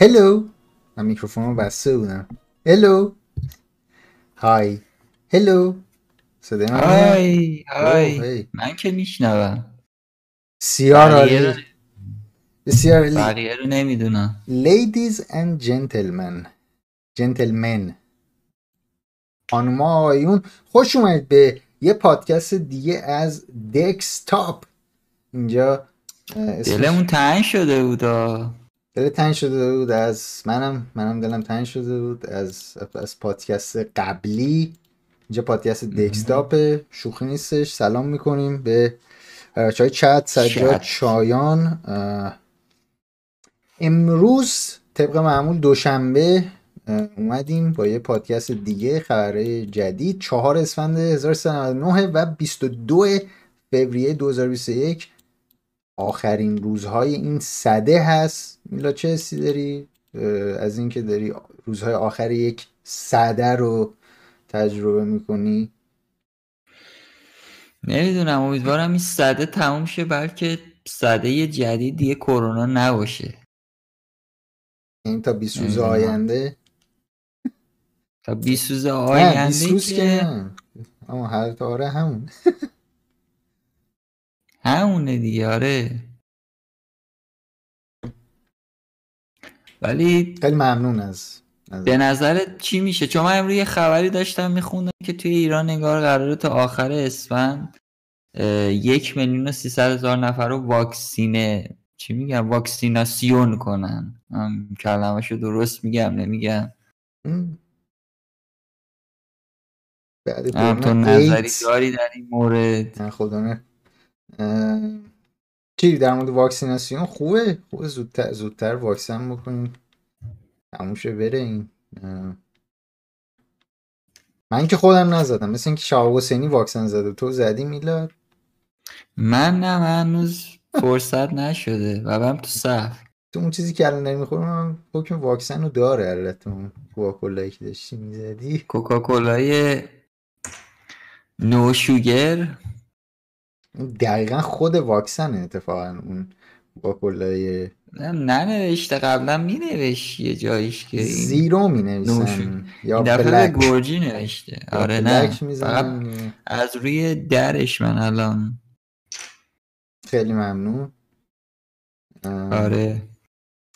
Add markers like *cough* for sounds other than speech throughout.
هلو من میکروفون رو بسته بودم هلو های هلو صدای من های های. من که میشنوم بسیار عالی بسیار عالی بقیه رو نمی‌دونم Ladies and gentlemen. Gentlemen. خانوما آقایون خوش اومدید به یه پادکست دیگه از دکستاپ اینجا دلمون تنگ شده بودا دل تنگ شده بود از منم منم دلم تنگ شده بود از از پادکست قبلی. اینجا پادکست دکستاپ شوخی نیستش. سلام می‌کنیم به چای چت سجاد اه، امروز طبق معمول دوشنبه اومدیم با یه پادکست دیگه خبرهای جدید. چهار اسفند 1399 و 22 فوریه 2021 آخرین روزهای این صده هست. میلا چه حسی داری؟ از اینکه داری روزهای آخر یک صده رو تجربه می‌کنی؟ نمی‌دونم امیدوارم این صده تموم شه بلکه صده جدید دیگه کرونا نباشه. این تا 20 روز. آینده؟ تا 20 روز نه آینده 20 روز که که آره همون. *laughs* همونه دیگه آره. ولی خیلی ممنون از از- به نظرت چی میشه؟ چون من امروز یه خبری داشتم میخوندم که توی ایران انگار قراره تا آخر اسفند یک میلیون و سیصد هزار نفر رو واکسینه چی میگم واکسیناسیون کنن. کلمه‌شو درست میگم نمیگم. هم تو نظری. داری در این مورد؟ نه خدا نه. چی در مورد واکسیناسیون؟ خوبه. خوبه. زودتر زودتر واکسن بکنیم. تموم شه بره این. من که خودم نزدم. مثل اینکه شهاب حسینی واکسن زده. تو زدی میلاد؟ من نه من هنوز فرصت نشده. و برم تو صف. تو اون چیزی که الان داری می‌خوری من حکم واکسن رو داره البته اون کوکاکولایی که داشتی می‌زدی. کوکاکولای نو شوگر. دقیقا خود واکسنه اتفاقا اون کوکاکولای نه ننوشته قبلا مینوشت یه جاییش که این زیرو می. نویسن یا دفعه به بلک. گرجی نوشته. آره نه. فقط از روی درش من الان. خیلی ممنون. آره.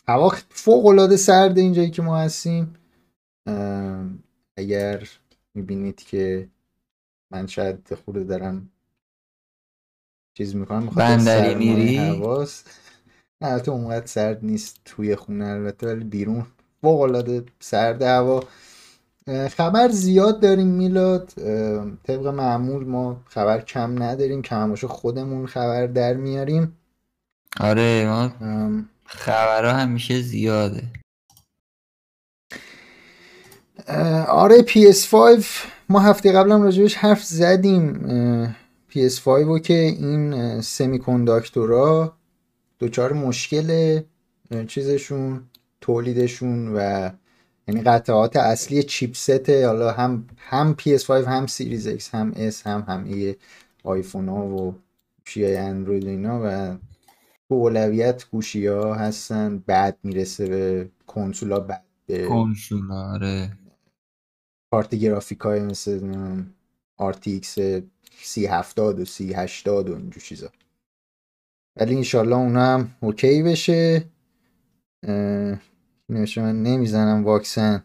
هوا فوق العاده سرده اینجایی که ما هستیم. اگر می‌بینید که من شاید خورده دارم چیز می‌کنم بندری میری؟ هواست نه البته اونقدر سرد نیست توی خونه البته ولی بیرون فوق العاده سرد هوا. خبر زیاد داریم میلاد. طبق معمول ما خبر کم نداریم کماشو خودمون خبر در میاریم. آره ما خبرها همیشه زیاده. آره PS5 ما هفته قبلم راجبش حرف زدیم. PS5 رو که این سمی کنداکتورا دچار مشکل چیزشون تولیدشون و یعنی قطعات اصلی چیپست حالا هم هم PS5 هم سیریز X هم S هم همه آیفون ها و گوشی های اندروید و اینا و تو اولویت گوشی ها هستن. بعد می‌رسه به کنسول ها بعد به کنسول آره. کارت گرافیک های مثل نمی‌دونم RTX 3070 و 3080 و اینجور چیزا. ولی انشالله اونا هم اوکی بشه. نمیشه من نمی‌زنم واکسن.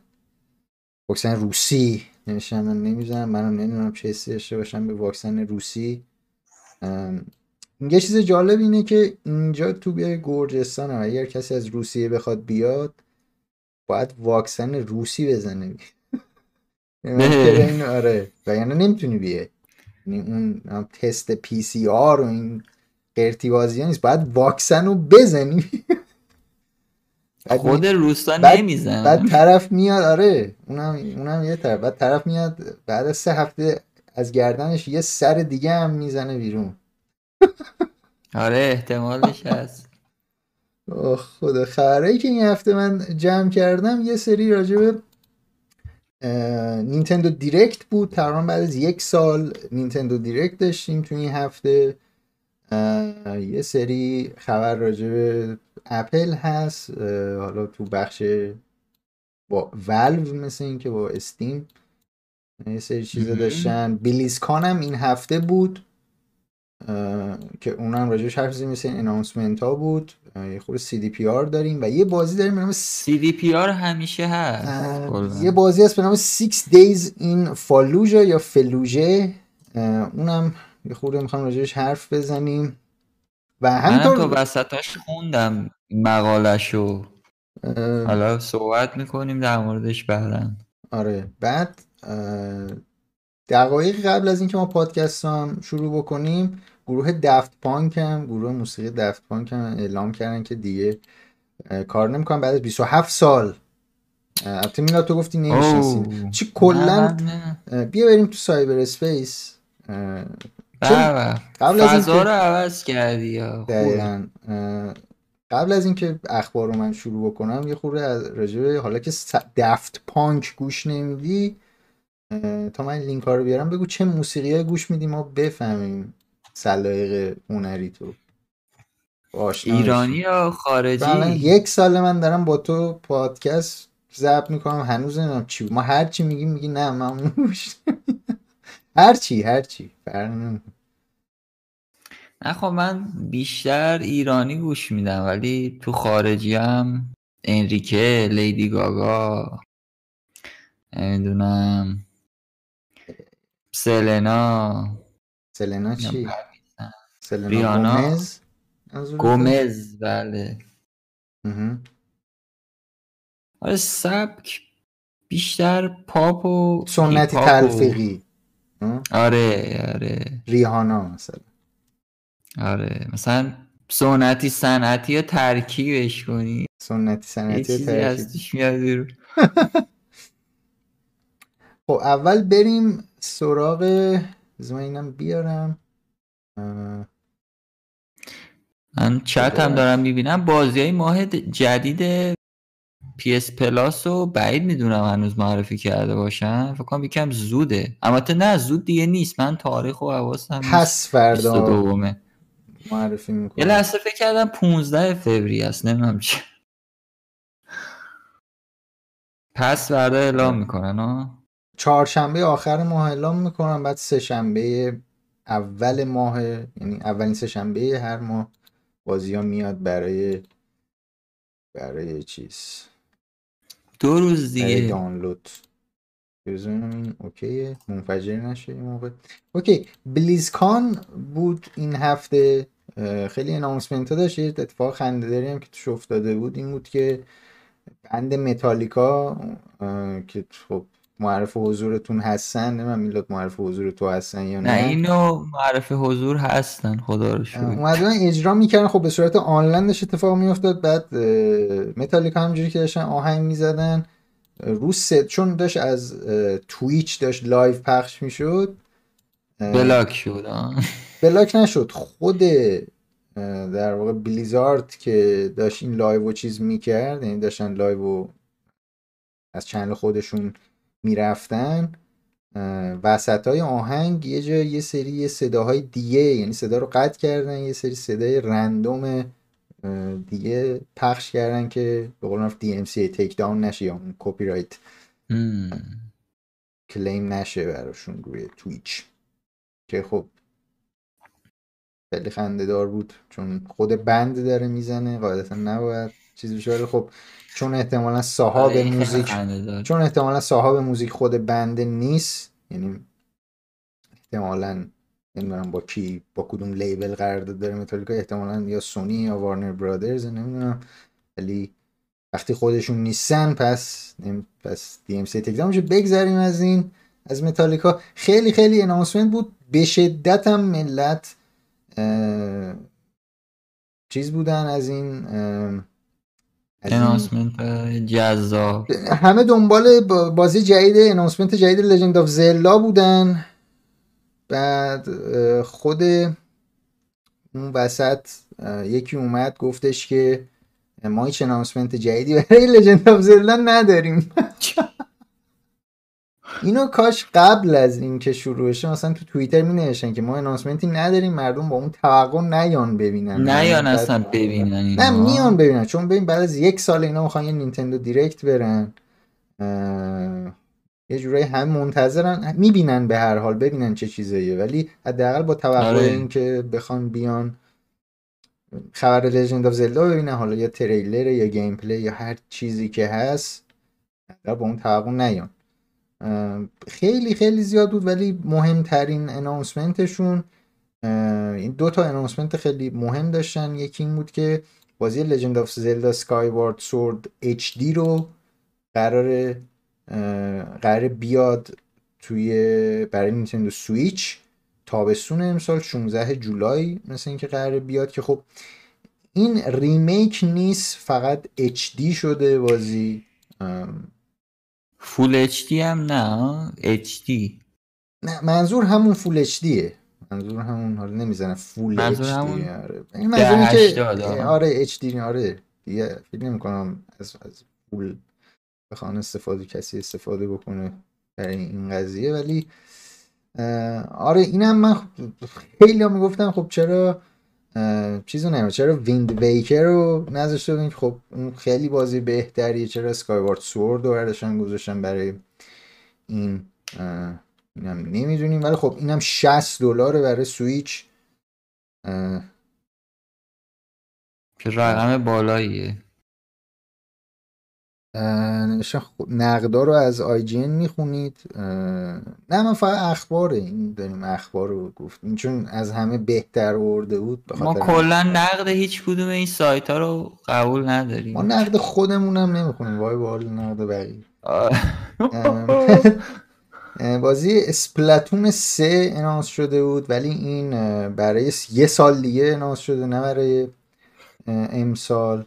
واکسن روسی نمیشه من نمی‌زنم. منم نمی‌دونم چه حسی داشته باشم به واکسن روسی. یه چیز جالب اینه که اینجا تو به گرجستان اگر کسی از روسیه بخواد بیاد باید واکسن روسی بزنه. *laughs* *laughs* این آره و یعنی نمی‌تونی بیه یعنی اون تست پی سی آر و این قرتی بازی نیست. باید واکسن رو بزنی. خود روستا نمیزن بعد طرف میاد آره اونم اونم یه طرف. بعد طرف میاد بعد سه هفته از گردنش یه سر دیگه هم می‌زنه بیرون. آره احتمالش هست. خدا خبره که این هفته من جمع کردم یه سری راجبه نینتندو دیرکت بود. تقریبا بعد از یک سال نینتندو دیرکت داشتیم تو این هفته. یه سری خبر راجب اپل هست. حالا تو بخش با ولو مثل این که با Steam یه سری چیزا داشتن. BlizzCon هم این هفته بود. که اونم راجبش حرف زدیم مثل announcement ها بود. یه خود CDPR داریم و یه بازی داریم به نام CDPR همیشه هست. یه بازی هست به نام 6 Days in فالوژا یا فلوژه اونم یه خورده می‌خوام راجبش حرف بزنیم. و همینطور من تو وسطاش خوندم مقالشو حالا صحبت می‌کنیم در موردش بعدا. آره بعد دقایق قبل از اینکه ما پادکست هم شروع بکنیم گروه دفت پانک هم گروه موسیقی دفت پانک هم اعلام کردن که دیگه کار نمی‌کنن. بعد از 27 سال البته میلا تو گفتی نمی‌شناسیم. چی کلا؟ بیا بریم تو cyberspace. قبل از اینکه رو عوض کردی قبل از اینکه اخبار رو من شروع بکنم یه خورده از راجبه حالا که Daft Punk گوش نمیدی تا من لینک ها رو بیارم بگو چه موسیقی های گوش میدی ما بفهمیم. سلایق هنری تو. ایرانی یا خارجی؟ یک سال من دارم با تو پادکست ضبط می‌کنم هنوز نمی‌دونم چی ما هر چی میگیم میگی نه من هر چی هر چی. نه خب من بیشتر ایرانی گوش میدم ولی تو خارجی هم انریکه لیدی گاگا نمی‌دونم سلنا. سلنا چی؟ سلنا ریانا گومز؟ گومز بله. آره سبک بیشتر پاپ و سنتی تلفیقی. آره آره. ریحانا مثلا. آره مثلا سنتی صنعتی یا ترکیبش کنی. سنتی صنعتی ترکیب. *laughs* خب اول بریم سراغ من اینم بیارم. من چت هم دارم می‌بینم. بازی های ماه جدید PS پلاس رو بعید می‌دونم هنوز معرفی کرده باشن. فکر کنم یکم زوده. اما نه زود دیگه نیست. من تاریخ و حواسم پس فردا دومه. معرفی می‌کنم. یه لحظه فکر کردم 15 فوریه است. نمی‌دونم چه پس فردا اعلام می‌کنن ها چهارشنبه آخر ماه اعلام می‌کنن بعد سه شنبه اول ماه یعنی اولین سه شنبه هر ماه بازی ها میاد برای برای چیز؟ دو روز دیگه. دانلود. بزنم این اوکیه منفجر نشه این موقع. اوکی بلیزکان بود این هفته. خیلی اناونسمنت ها داشت. یه اتفاق خنده داریم که توش افتاده بود. این بود که band Metallica که خب معرف حضورتون هستن؟ نه من میلاد معرف حضور تو هستن یا نه نه. اینو معرف حضور هستن خدا رو شکر. اومدن اجرا می‌کردن. خب به صورت آنلاین داشت اتفاق میافتاد. بعد متالیکا همجوری که داشتن آهنگ می‌زدن. رو ست چون داشت از Twitch داشت live پخش می‌شد. block شد block نشد. خود در واقع Blizzard که داشت این live و چیز می‌کرد یعنی داشتن live و از channel خودشون می‌رفتن وسط های آهنگ یه جا یه سری صداهای دیگه یعنی صدا رو قطع کردن یه سری صدای random دیگه پخش کردن که به قول DMCA takedown نشه یا اون copyright claim نشه براشون روی Twitch که خب خیلی خنده دار بود چون خود بند داره می‌زنه قاعدتا نباید چیزی بشه. خب چون احتمالا صاحب آره، موزیک. چون احتمالا صاحب موزیک خود بند نیست یعنی احتمالا نمی‌دونم با کی با کدوم لیبل قرارداد داره متالیکا احتمالا یا سونی یا وارنر برادرز نمی‌دونم. ولی وقتی خودشون نیستن پس پس دی ام سی تکزامش بگذریم از این از متالیکا. خیلی خیلی announcement بود. به شدت هم ملت اه، چیز بودن از این اه، announcement جذاب. همه دنبال با- بازی جدید announcement جدید Legend of Zelda بودن. بعد خود اون وسط یکی اومد گفتش که ما هیچ announcement جدیدی برای Legend of Zelda نداریم. *laughs* اینو کاش قبل از اینکه شروع بشه مثلا تو توییتر می نوشتن که ما announcement ی نداریم مردم با اون توقع نیان ببینن. بعد- اصلا ببینن نه. میان ببینن. چون ببین بعد از یک سال اینا می‌خوان یه Nintendo Direct برن. اه، یه جورایی هم منتظرن می‌بینن به هر حال ببینن چه چیزاییه. ولی حداقل با توقع آره. اینکه بخوان بیان خبر Legend of Zelda ببینن حالا یا تریلر یا gameplay یا هر چیزی که هست با اون توقع نیان. خیلی خیلی زیاد بود ولی مهمترین announcement شون این دو تا announcement خیلی مهم داشتن. یکی این بود که بازی Legend of Zelda Skyward Sword HD رو قرار قرار بیاد توی برای Nintendo Switch. تابستون امسال 16 جولای مثل اینکه قرار بیاد که خب این remake نیست فقط HD شده بازی. فول اچ دی هم نه اچ دی. نه منظور همون فول اچ دیه. منظور همون حالا نمی‌زنه فول اچ همون دی آره. این منظور اینه که 1080 آه. آره اچ دی آره. دیگه فکر نمی کنم از, از فول بخوان استفاده کسی استفاده بکنه برای این قضیه ولی آره اینم من خب- خیلی هم می‌گفتم خب چرا چیزو نمید چرا ویند ویکر رو نذاشته بودین که خب خیلی بازی بهتریه. چرا اسکایوارد سورد رو برداشتن گذاشتن برای این اینم نمی‌دونیم. ولی خب اینم 60 دلاره برای سویچ. که رقم بالاییه. نقدا رو از آی جی ان می‌خونید. نه من فقط اخباره این داریم اخبار رو گفتیم. چون از همه بهتر ورده بود ما کلا نقد هیچ کدوم این سایت ها رو قبول نداریم. ما نقد خودمونم نمی‌خونیم. وای به حال نقد بقیه بازی Splatoon 3 announce شده بود ولی این برای یه سال دیگه announce شده نه برای امسال.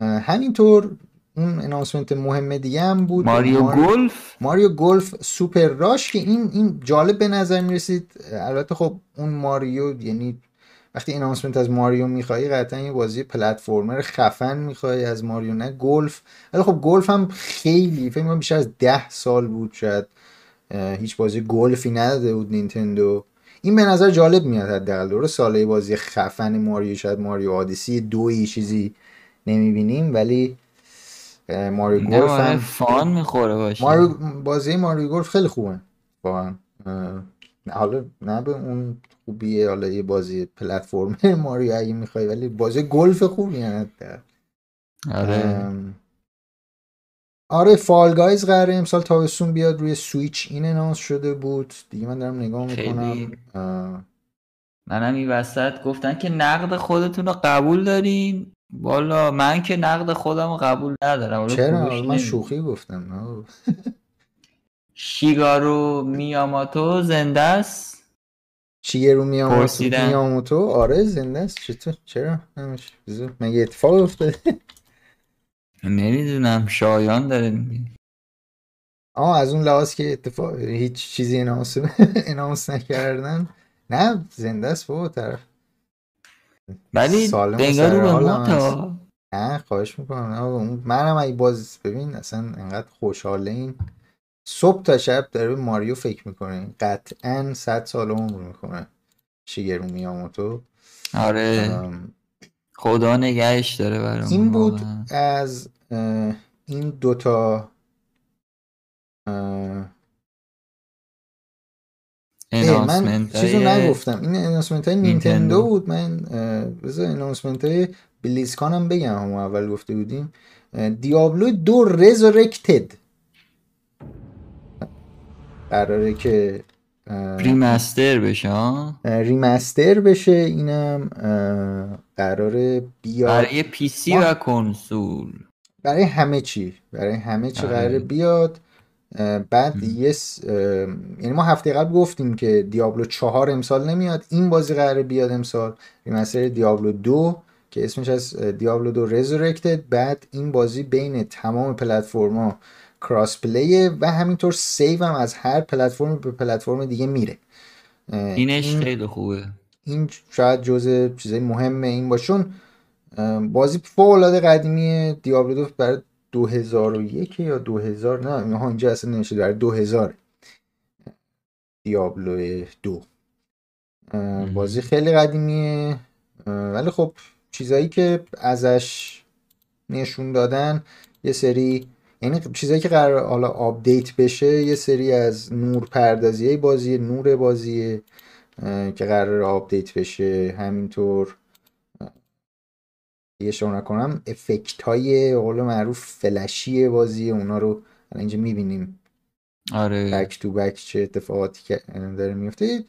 همینطور اون announcement مهم دیگه هم بود. Mario Golf Mario Golf Super Rush که این این جالب به نظر می‌رسید. البته خب اون Mario یعنی وقتی announcement از Mario می‌خوای قطعا یه بازی platformer خفن می‌خوای از Mario نه گلف ولی خب گلف هم خیلی فکر کنم بیشتر از ده سال بود شاید هیچ بازی گلفی نداده بود نینتندو. این به نظر جالب میاد حداقل. درست ساله بازی خفن Mario شاید Mario Odyssey دوی چیزی نمی‌بینیم ولی Mario Golf آره هم fun می‌خوره باشه. Mario بازی Mario Golf خیلی خوبه واقعا. حالا نه به اون خوبیه حالا یه بازی platform *laughs* Mario اگه می‌خوای ولی بازی گلف خوبی هست آره. آره Fall Guys قراره امسال تابستون بیاد روی سویچ این announce شده بود. دیگه من دارم نگاه می‌کنم. منم این وسط گفتن که نقد خودتون رو قبول دارین. والا من که نقد خودم رو قبول ندارم. چرا؟ من. شوخی گفتم. شیگارو میاماتو زنده است؟ شیگرو میاموتو پرسیدن. میاموتو آره زنده است. چطور؟ چرا؟ نمیشه. مگه اتفاق افتاده؟ نمی‌دونم. شایان داره میگه. آه از اون لحاظ که اتفاق هیچ چیزی اناونس اناونس نکردن نه زنده است بابا طرف ولی انگار رو هم. نه خواهش می‌کنم. منم اگه باز ببین اصلا انقدر خوشحاله این صبح تا شب داره به ماریو فکر می‌کنه. قطعا صد سال عمر می‌کنه شیگرو میاموتو. آره. ام، خدا نگهش داره برامون این بود واقعا. از این دوتا من چیزو نگفتم. این announcement های نینتندو بود. من بذار announcement های BlizzCon هم بگم. هم اول گفته بودیم. Diablo دو Resurrected قراره که remaster بشه remaster بشه. اینم قراره بیاد. برای PC و کنسول. برای همه چی. برای همه چی آره. قراره بیاد. بعد یه یعنی ما هفته قبل گفتیم که Diablo چهار امسال نمیاد. این بازی قراره بیاد امسال. remaster Diablo دو که اسمش از Diablo دو Resurrected بعد این بازی بین تمام platform ا cross-play ه و همینطور save هم از هر پلتفرم به پلتفرم دیگه میره. اینش این خیلی خوبه. این شاید جزء چیزای مهم این باشون. بازی فوق العاده قدیمی Diablo دو برای 2001 یا 2000 نه ها اینجا اصلا نمیشه برای 2000 دیابلو دو. بازی خیلی قدیمیه. ولی خب چیزایی که ازش نشون دادن یه سری یعنی چیزایی که قرار حالا update بشه یه سری از نور پردازی بازی نور بازی که قرار update بشه. همینطور اشتباه نکنم. effect های قول معروف flashy بازی اونا رو اینجا می‌بینیم. آره. back to back چه اتفاقاتی داره میفته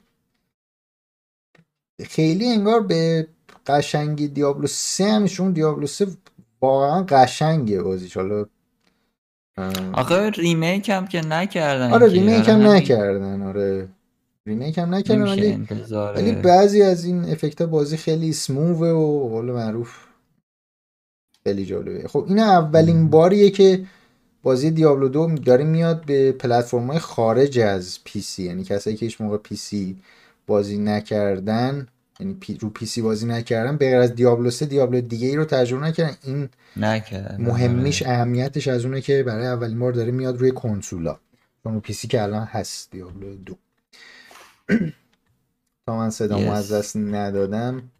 خیلی انگار به قشنگی دیابلو 3 همشون دیابلو 3 واقعا قشنگه بازیش. حالا آخه remake هم که نکردن آره ریمیک هم نکردن آره. remake هم نکردن ولی ولی بعضی از این effect بازی خیلی سمووه و قول معروف خیلی جالبه. خب این اولین باریه که بازی دیابلو دو داره میاد به پلتفرم های خارج از PC. یعنی کسایی که هیچ موقع PC بازی نکردن یعنی پی رو PC بازی نکردن به غیر از دیابلو 3 دیابلو دیگه ای رو تجربه نکردن. این نکردن مهمیش اهمیتش از اونه که برای اولین بار داره میاد روی کنسولا. چون رو PC که الان هست دیابلو دو. *clears throat* تا من صدامو از دست ندادم.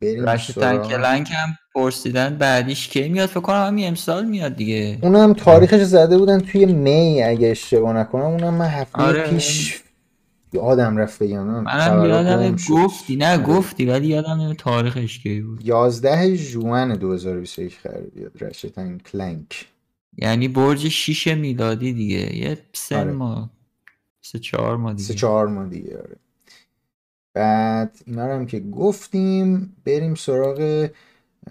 بریم Ratchet & Clank هم پرسیدن بعدیش کی میاد؟ فکر کنم همین امسال میاد دیگه. اونم تاریخش زده بودن توی می اگه اشتباه نکنم. اونم من هفته آره. پیش یادم رفت بگم. منم یادم گفتی. نه گفتی ولی یادم تاریخش کی بود. 11 ژوئن 2021 قرار بیاد. Ratchet & Clank. یعنی برج 6 میلادی دیگه. یه سه آره. ماه. سه چهار ماه دیگه. سه چهار ماه دیگه آره. بعد اینا هم که گفتیم بریم سراغ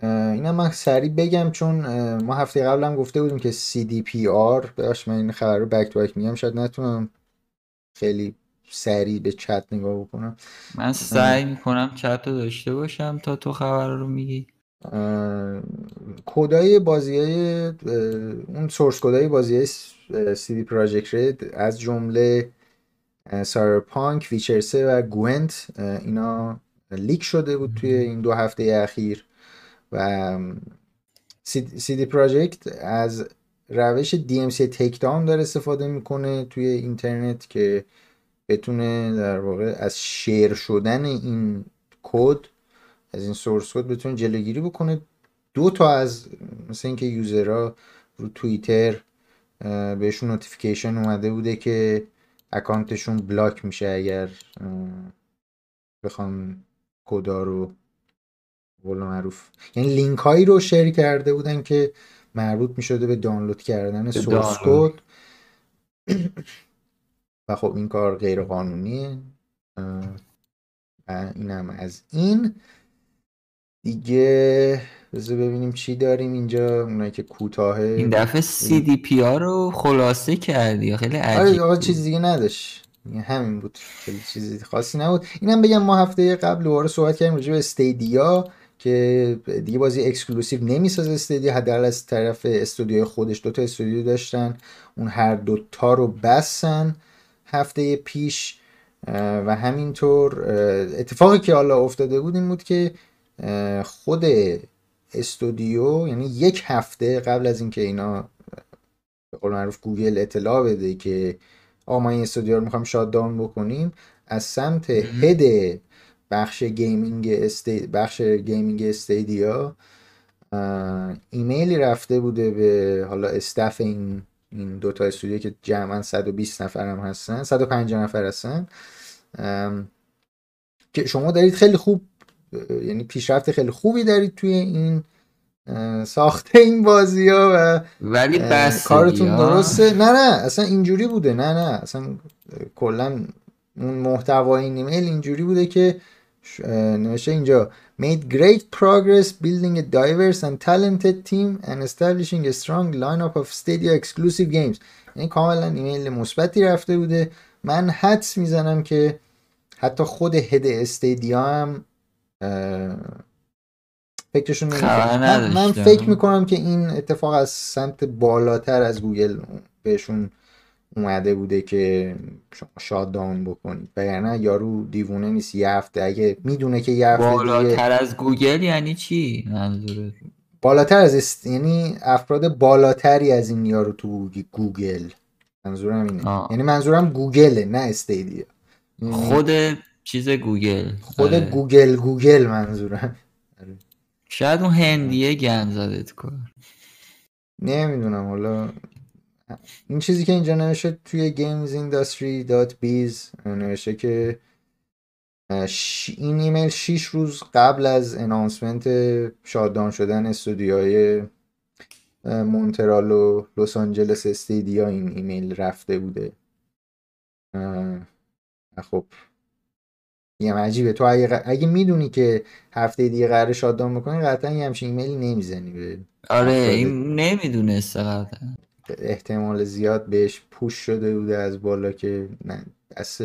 اینا من سریع بگم چون ما هفته قبل هم گفته بودیم که CDPR بهش من این خبر رو بک تو بک میگم شاید نتونم خیلی سریع به چت نگاه بکنم. من سعی می‌کنم چت رو داشته باشم تا تو خبر رو میگی. کدای بازی های اون source code ای بازی های CD Projekt Red از جمله Cyberpunk ویچر 3 و گوینت اینا leak شده بود توی این دو هفته اخیر. و CD Projekt از روش DMCA takedown داره استفاده می‌کنه توی اینترنت که بتونه در واقع از share شدن این کد از این source code بتونه جلوگیری بکنه. دو تا از مثل اینکه user ها رو توییتر بهشون notification اومده بوده که account شون block میشه اگر بخوان کدا رو قول معروف. یعنی لینک هایی رو share کرده بودن که مربوط می‌شده به دانلود کردن source code. *coughs* و خب این کار غیر قانونیه اینم از این. دیگه بذار ببینیم چی داریم اینجا. اونایی که کوتاه این دفعه سی دی پی ها رو خلاصه کردی. خیلی آره، عجیب آره چیز دیگه نداشت. همین بود. خیلی چیزی خاصی نبود. اینم بگم ما هفته قبل دوباره صحبت کردیم راجع به Stadia. که دیگه بازی exclusive نمی‌سازه استودیو حداقل از طرف استودیوی خودش دوتا استودیو داشتن. اون هر دوتا رو بستن هفته پیش و همینطور اتفاقی که حالا افتاده بود این بود که خود استودیو یعنی یک هفته قبل از اینکه اینا به قول معروف گوگل اطلاع بده که آقا ما این استودیو رو می‌خوام shut down بکنیم از سمت head بخش gaming استی... بخش gaming Stadia. ایمیلی رفته بوده به حالا استف این این دوتا استودیو که جمعا 120 نفر هم هستن 150 نفر هستن. که شما دارید خیلی خوب یعنی پیشرفت خیلی خوبی دارید توی این ساخته این بازی ها و ولی بس کارتون درسته. نه نه اصلا اینجوری بوده. نه نه اصلا کلا اون محتوای این ایمیل اینجوری بوده که نوشته اینجا. Made great progress building a diverse and talented team and establishing a strong lineup of Stadia exclusive games. یعنی کاملا ایمیل مثبتی رفته بوده. من حدس می‌زنم که حتی خود هد استیدیا هم فکرشون من, من فکر می‌کنم که این اتفاق از سمت بالاتر از گوگل بهشون اومده بوده که shut down بکنید. وگرنه یارو دیوونه نیست یه هفته. اگه می‌دونه که یه هفته بالاتر از گوگل یعنی چی؟ منظورت؟ بالاتر از است... یعنی افراد بالاتری از این یارو تو گوگل. منظورم اینه. آه. یعنی منظورم گوگله نه Stadia یعنی خود چیز گوگل. خود آره. گوگل گوگل منظورم. شاید اون هندیه گن زده کار نمی‌دونم حالا این چیزی که اینجا نوشته توی gamesindustry.biz نوشته که این ایمیل 6 روز قبل از انانسمنت شاددان شدن استودیوهای مونترال و لس آنجلس استیدیا این ایمیل رفته بوده. خب یه عجیبه. تو اگه, اگه می‌دونی که هفته دیگه قرار شاددان می‌کنی قطعا یه همچین ایمیلی نمی‌زنی به آره این نمی‌دونسته قطعا. احتمال زیاد بهش پوش شده بوده از بالا که نه بس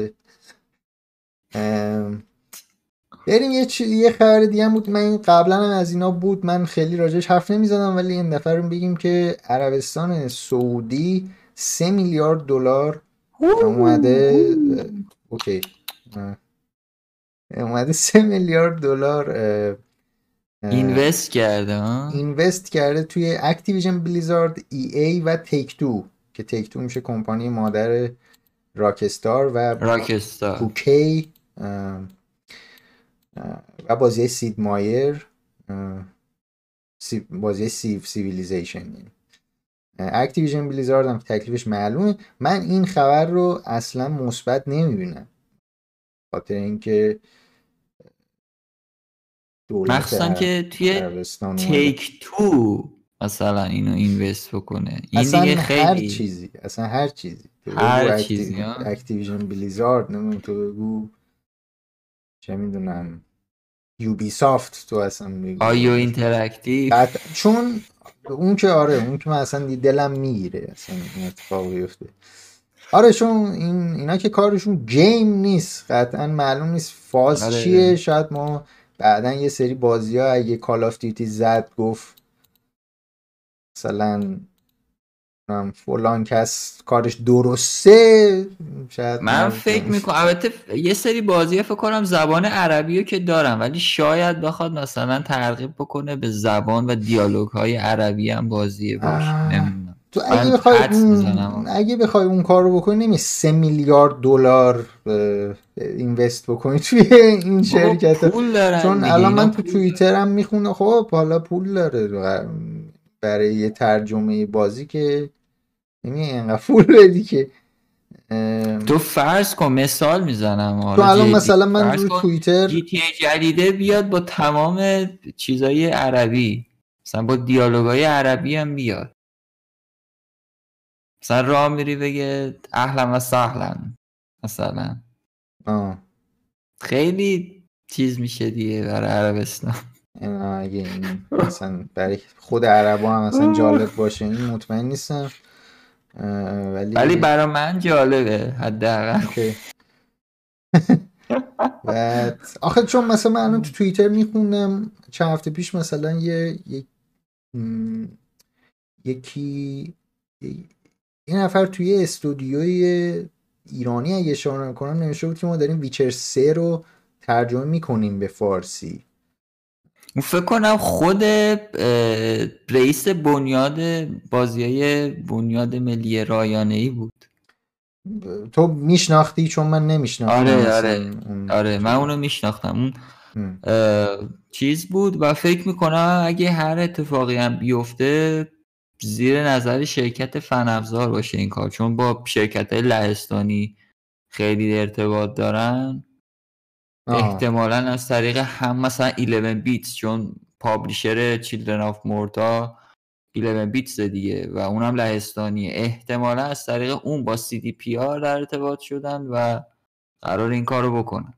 بریم یه چی... یه خبر دیگه بود. من قبلا هم از اینا بود. من خیلی راجش حرف نمی‌زدم ولی این دفعه رو بگیم که عربستان سعودی سه میلیارد دلار اومده. اوکی. اومده سه میلیارد دلار اینوست کرده ها؟ invest کرده توی اکتیویژن بلیزارد EA و Take-Two که Take-Two میشه کمپانی مادر راکستار و راکستار. 2K و بازی سید مایر بازی سیو سیویلیزیشن. اکتیویژن بلیزارد هم تکلیفش معلومه. من این خبر رو اصلا مثبت نمی‌بینم. خاطر اینکه مخصوصا که توی تیک تو مثلا اینو invest بکنه. این اصلا دیگه خیلی هر چیزی اصلا هر چیزی. هر چیزی اکتیویژن بلیزارد نمی‌دونم تو بگو. چه می‌دونم. یوبی سافت تو اصلا بگو. IO Interactive. چون اون که آره اون که من اصلا دلم می‌گیره اصلا این اتفاق بیفته. آره چون این اینا که کارشون game نیست قطعا معلوم نیست فاز آره. چیه. شاید ما بعدا یه سری بازی ها اگه Call of Duty زد گفت مثلا فلان کس کارش درسته؟ شاید من فکر می‌کنم. البته یه سری بازی فکر کنم زبان عربی رو که دارم ولی شاید بخواد مثلا ترغیب بکنه به زبان و دیالوگ های عربی هم بازی باشه. تو اگه بخوای اون... اگه بخوای اون کار رو بکنی نمی سه میلیارد دلار اینوست بکنی *laughs* توی این شرکت. چون الان من تو توییتر هم می‌خونه خب حالا پول داره برای یه ترجمه بازی که نمی اینقدر پول بدی که تو فرض کن مثال می‌زنم. تو الان مثلا من رو توییتر جدیده بیاد با تمام چیزای عربی. مثلا با دیالوگای عربی هم بیاد. مثلا راه میری بگه اهلا و سهلا مثلا. آه. خیلی چیز میشه دیگه برای عربستان. اگه این مثلا برای خود عربا هم مثلا جالب باشه این مطمئن نیستم. ولی ولی برای من جالبه حداقل. بعد آخه چون مثلا من تو توییتر میخوندم چند هفته پیش مثلا یه, یه... یکی این نفر توی استودیوی ایرانی اگه اشاره کنم نوشته بود که ما داریم ویچر 3 رو ترجمه می‌کنیم به فارسی. فکر کنم خود رئیس بنیاد بازی های بنیاد ملی رایانه ای بود. تو میشناختی؟ چون من نمیشناختم آره آره آره من اونو میشناختم. اون چیز بود و فکر می‌کنم اگه هر اتفاقی هم بیفته زیر نظر شرکت فن‌افزار باشه این کار. چون با شرکت های لهستانی خیلی ارتباط دارن. احتمالا از طریق هم مثلا 11 بیتس چون پابلیشر چیلدرن آف مورتا 11 بیتس دیگه و اونم لهستانیه. احتمالا از طریق اون با سی دی پی آر در ارتباط شدن و قرار این کارو بکنن.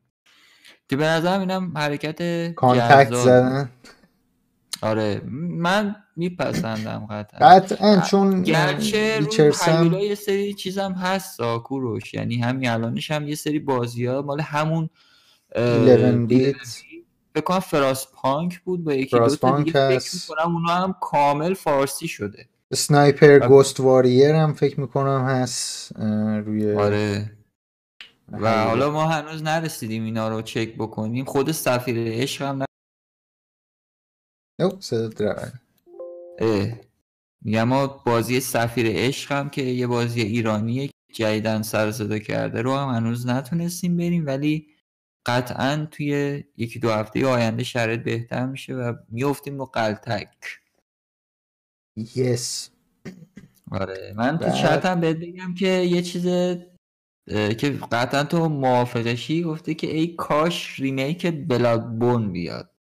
که به نظرم اینم حرکت contact زدن. آره من میپسندم قطعا. قطعا چون گرچه روی یه سری چیزم هست کوروش یعنی همین الانش هم یه سری بازی ها مال همون 11 بیت. بکنم فراس پانک بود با یکی دو تا دیگه فکر می‌کنم اونا هم کامل فارسی شده. سنایپر گوست واریر هم فکر می‌کنم هست روی آره. و حالا ما هنوز نرسیدیم اینا رو چک بکنیم. خود سفیر عشق هم او صدا میگم ما بازی سفیر عشق هم که یه بازی ایرانیه جدیدن سر صدا کرده رو هم هنوز نتونستیم بریم ولی قطعا توی یکی دو هفته آینده شرط بهتر میشه و میفتیم رو قلتک. yes. آره من تو چت هم بهت بگم که یه چیز که قطعا تو موافقشی گفته که ای کاش remake بلادبورن بیاد.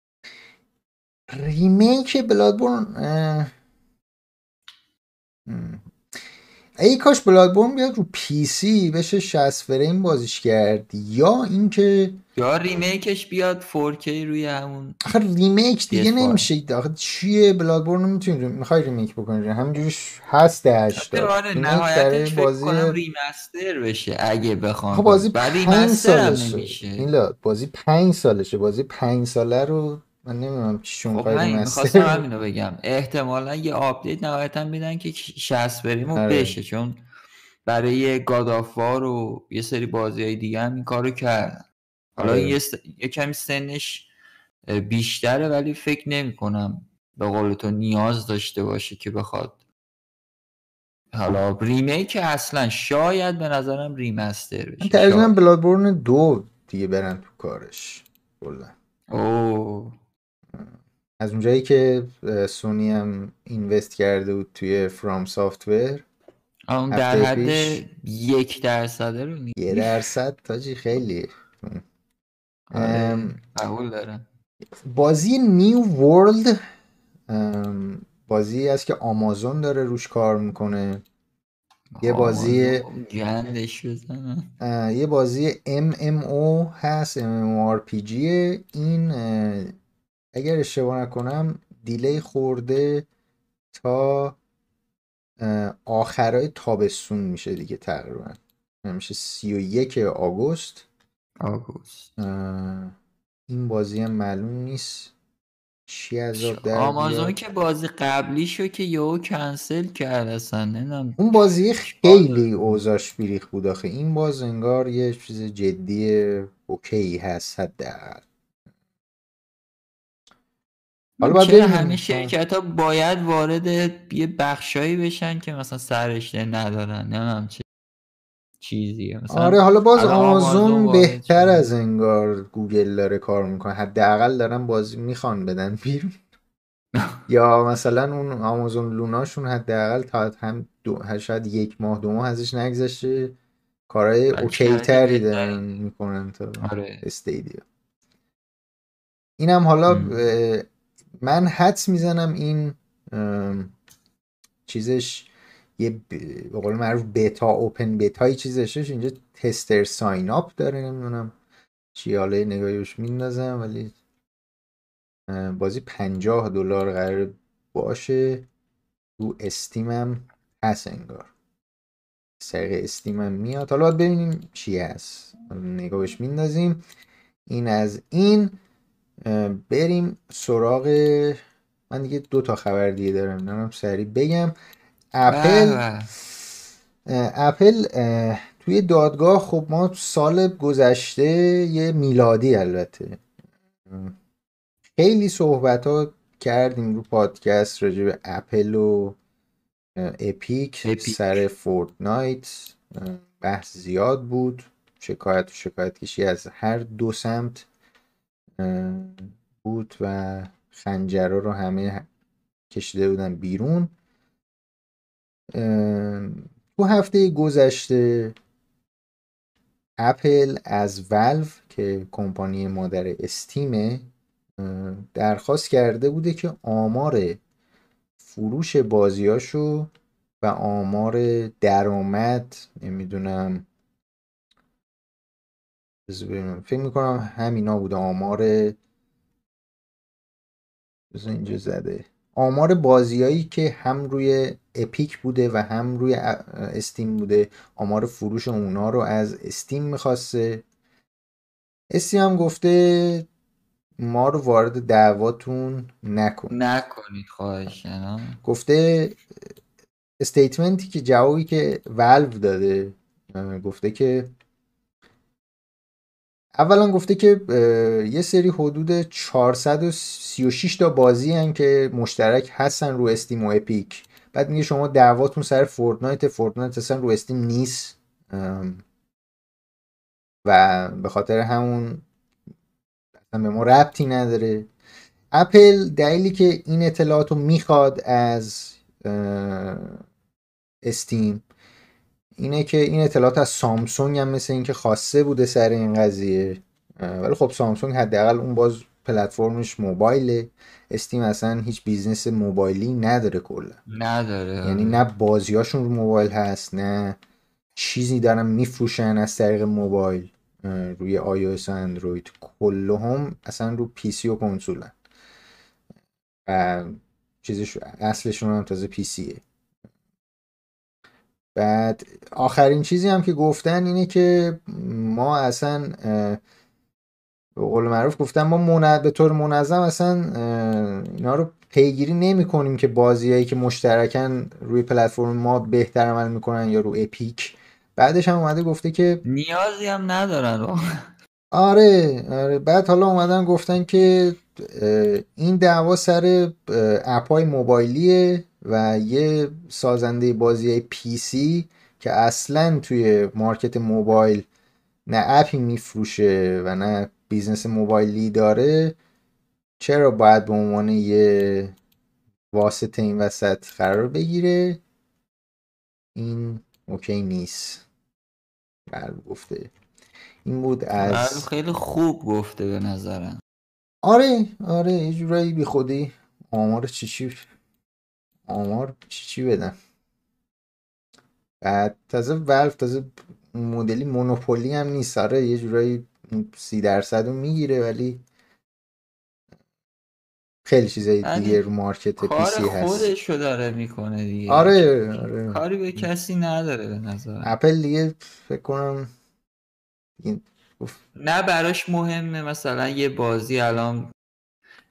remake بلادبورن ای کاش بلادبورن بیاد رو PC بشه 60 فریم بازیش کرد. یا اینکه یا remake ش بیاد 4K روی همون آخه ریمیک دیگه نمیشه. آخه چیه بلادبورن؟ می‌تونی می‌خوای ریمیک بکنی؟ همینجوریش هست دهش آره نهایتش بازی ریمستر بشه اگه بخوام خب بازی 5 سالشه. این بازی 5 سالشه. بازی 5 ساله رو من نمی‌دونم چیشون خب می‌خواستم همینو بگم. احتمالا یه آپدیت نهایتا میدن که 60 بریم و آره. بشه چون برای گادافوار و یه سری بازی های دیگه هم این کارو کردن. حالا آره. یه, س... یه کمی سنش بیشتره ولی فکر نمی کنم به قول تو نیاز داشته باشه که بخواد. حالا remake اصلا شاید به نظرم remaster بشه تقریبا بلادبورن دو دیگه برن تو کارش اوه. از اونجایی که سونی هم invest کرده بود توی فرام سافتور اون در حد یک درصده رو یه درصد تاجی خیلی. قبول دارم. بازی نیو ورلد بازی است که آمازون داره روش کار می‌کنه. یه بازی یه بازی MMO هست MMORPG این اگر اشتباه نکنم دیلی خورده تا آخرای تابستون میشه دیگه تقریبا. میشه سی و یک آگوست. آگوست. این بازی هم معلوم نیست. چی از در آمازون که بازی قبلی شو که یهو کنسل کرد اصلا نمی‌دونم. اون بازی خیلی اوزاش بیریخ بود آخه. این باز انگار یه چیز جدی اوکی هست حداقل. حالا باید همه شرکت ها باید وارد یه بخشایی بشن که مثلا سرشته ندارن نمیم چه چیزیه. مثلا آره حالا باز آمازون بهتر از انگار گوگل داره کار می‌کنه. حداقل دارن بازی می‌خوان بدن بیرون. *laughs* یا مثلا اون آمازون لوناشون حداقل تا هم دو شاید یک ماه دو ماه ازش نگذشته. کارهای اوکی تری دارن می‌کنن تا آره. استیدیو. اینم حالا من حدس می‌زنم این چیزش یه به قول معروف بتا اوپن بتایی چیزش اینجا تستر ساین اپ داره نمی‌دونم چی حالا نگاهیش میندازم ولی بازی پنجاه دلار قرار باشه. رو استیمم هست انگار. سریع استیمم میاد. حالا باید ببینیم چی هست. نگاهش میندازیم. این از این. بریم سراغ من دیگه دو تا خبر دیگه دارم نمی‌دونم سریع بگم. اپل اپل توی دادگاه خب ما سال گذشته یه میلادی البته. خیلی صحبت ها کردیم رو پادکست راجع به اپل و اپیک, اپیک. سر فورتنایت. بحث زیاد بود. شکایت و شکایت کشی از هر دو سمت. بود و خنجرها رو همه کشیده بودن بیرون. تو هفته گذشته اپل از ولو که کمپانی مادر استیمه درخواست کرده بوده که آمار فروش بازیاشو و آمار درآمد نمی‌دونم فکر می‌کنم همینا بوده. آمار اینجا زده. آمار بازیایی که هم روی اپیک بوده و هم روی استیم بوده. آمار فروش اونا رو از استیم می‌خواسته. استیم هم گفته ما رو وارد دعواتون نکن. نکنید خواهش گفته statement ی که جوابی که ولو داده گفته که اولا گفته که یه سری حدود 436 تا بازی هستن که مشترک هستن رو استیم و اپیک. بعد میگه شما دعواتون سر فورتنایت فورتنایت اصلا رو استیم نیست. و به خاطر همون اصلا به ما ربطی نداره. اپل دلیلی که این اطلاعات رو می‌خواد از استیم اینه که این اطلاعات از سامسونگ هم مثل اینکه خواسته بوده سر این قضیه. ولی خب سامسونگ حداقل اون باز پلتفرمش موبایله. استیم اصلا هیچ business موبایلی نداره کلا. نداره. یعنی نه بازیاشون رو موبایل هست نه چیزی دارن میفروشن از طریق موبایل. روی آی و اندروید کلهم اصلا رو PC و کنسولن. و چیزش اصلشون هم تازه PC ه بعد آخرین چیزی هم که گفتن اینه که ما اصلا به قول معروف گفتن ما به طور منظم اصلا اینا رو پیگیری نمی کنیم که بازیایی که مشترکن روی پلتفرم ما بهتر عمل می‌کنن یا رو اپیک. بعدش هم اومده گفته که نیازی هم ندارن آره آره. بعد حالا اومدن گفتن که این دعوا سر app ای موبایلیه. و یه سازنده بازی PC که اصلا توی market موبایل نه app ی میفروشه و نه business موبایلی داره چرا باید به عنوان یه واسطه این وسط قرار بگیره؟ این اوکی نیست. بله گفته. این بود از خیلی خوب گفته به نظرم. آره آره یه جورایی بی خودی آمار چی چی؟ آمار چی چی بدم بعد تازه ولف تازه مدلی مونوپولی هم نیست. آره یه جورایی سی درصد رو می‌گیره ولی خیلی چیزای یعنی دیگه رو مارکت پی سی هست. خودش رو داره می‌کنه دیگه. آره آره. کاری به کسی نداره به نظر اپل دیگه فکر کنم نه براش مهمه. مثلا یه بازی الان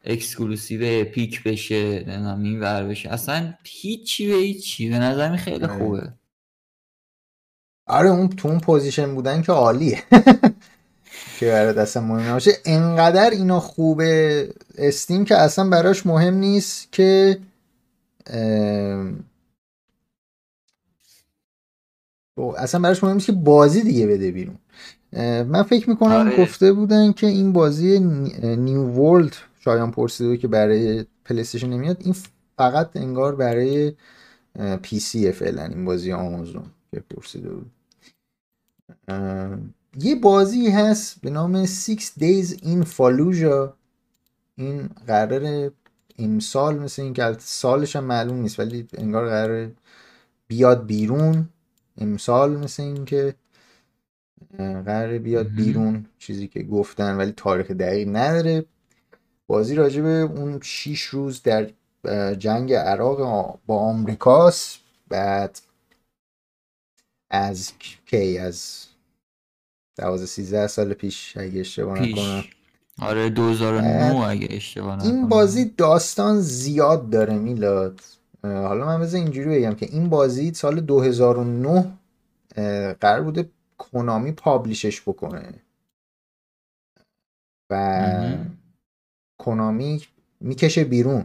exclusive پیک بشه نمی‌دونم این ور بشه. اصلا هیچی به هیچی. به نظر خیلی آره. خوبه. آره اون تو اون پوزیشن بودن که عالیه. *laughs* که برای دست مهم باشه انقدر اینا خوبه. استیم که اصلا براش مهم نیست که اصلا براش مهم نیست که بازی دیگه بده بیرون. من فکر می‌کنم آره. گفته بودن که این بازی نیو ورلد شایان پرسیده که برای پلی‌استیشن نمیاد. این فقط انگار برای پی سی فعلا این بازی آمازون که پرسیده بود. یه بازی هست به نام 6 Days in Fallujah. این قرار امسال مثل این که سالش هم معلوم نیست ولی انگار قرار بیاد بیرون. امسال مثل این که قرار بیاد بیرون چیزی که گفتن ولی تاریخ دقیق نداره. بازی راجع به اون 6 روز در جنگ عراق با آمریکاست. بعد از کی؟ از 12 13 سال پیش اگه اشتباه نکنم. آره 2009 اگه اشتباه نکنم. این بازی داستان زیاد داره میلاد. حالا من بذار اینجوری بگم که این بازی سال 2009 قرار بوده کنامی پابلیشش بکنه. و کنامی می‌کشه بیرون.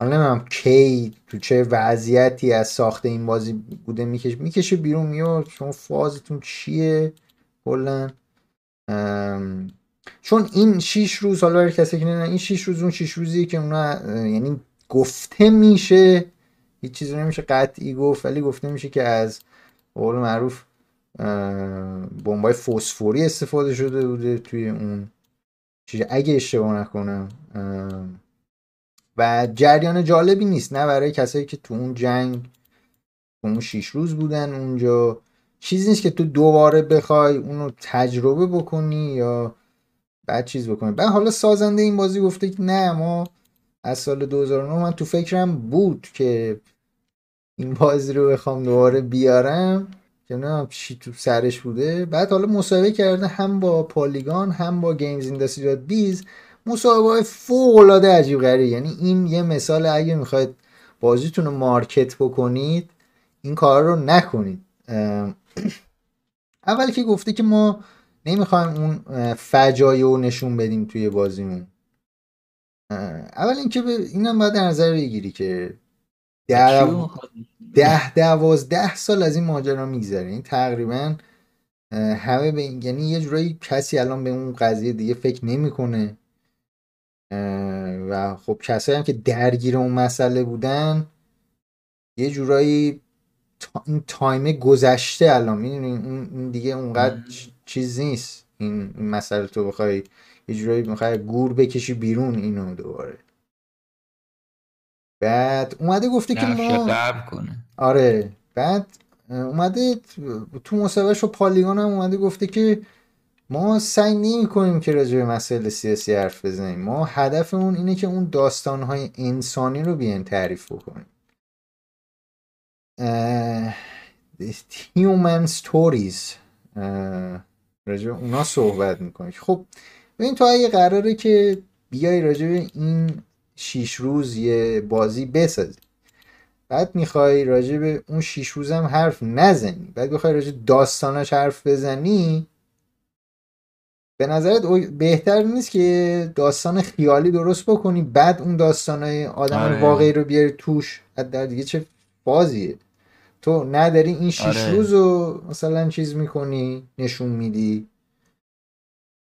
حالا نمی‌دونم کی تو چه وضعیتی از ساخته این بازی بوده می‌کشه می‌کشه بیرون میاد شما فازتون چیه؟ کلا چون این شیش روز حالا برای کسی که این شیش روز اون شیش روزی که اونا یعنی گفته میشه هیچ چیزی نمیشه قطعی گفت ولی گفته میشه که از قول معروف بمبای فسفوری استفاده شده بوده توی اون اگه اشتباه نکنم و جریان جالبی نیست. نه برای کسایی که تو اون جنگ اون شیش روز بودن اونجا. چیزی نیست که تو دوباره بخوای اونو تجربه بکنی یا بعد چیز بکنی. بعد حالا سازنده این بازی گفته که نه ما از سال 2009 من تو فکرم بود که این بازی رو بخوام دوباره بیارم. که نه چی تو سرش بوده. بعد حالا مصاحبه کرده هم با پالیگان هم با گیمز اینداستری بیز مصاحبه های فوق العاده عجیب غریب. یعنی این یه مثال اگه می‌خواید بازیتون رو market بکنید این کار رو نکنید. اول که گفته که ما نمی‌خوایم اون فجایع رو نشون بدیم توی بازیمون. اول اینکه به اینم باید در نظر بگیری که ده, ده دوازده سال از این ماجرا میگذره. این تقریبا همه به این یعنی یه جورایی کسی الان به اون قضیه دیگه فکر نمی‌کنه. و خب کسایی هم که درگیر اون مسئله بودن یه جورایی این تایم گذشته الان. می‌دونی؟ این دیگه اونقدر چیز نیست. این, این مسئله تو بخوای یه جورایی می‌خوای گور بکشی بیرون اینو دوباره. بعد اومده گفته که ما کنه. آره. بعد اومده تو مصاحبهش رو پالیگان هم اومده گفته که ما سعی نمی کنیم که راجع به مسائل سیاسی حرف بزنیم. ما هدفمون اینه که اون داستانهای انسانی رو بیان تعریف بکنیم. human stories. راجع اونا صحبت می‌کنیم. خب ببین تو اگه قراره که بیای راجع به این شیش روز یه بازی بسازی بعد می‌خوای راجع به اون شیش روز هم حرف نزنی. بعد بخوای راجع داستانش حرف بزنی به نظرت بهتر نیست که داستان خیالی درست بکنی بعد اون داستانهای آدم آره. واقعی رو بیاری توش؟ در دیگه چه فازیه تو نداری این شیش آره. روز رو مثلا چیز می‌کنی نشون میدی.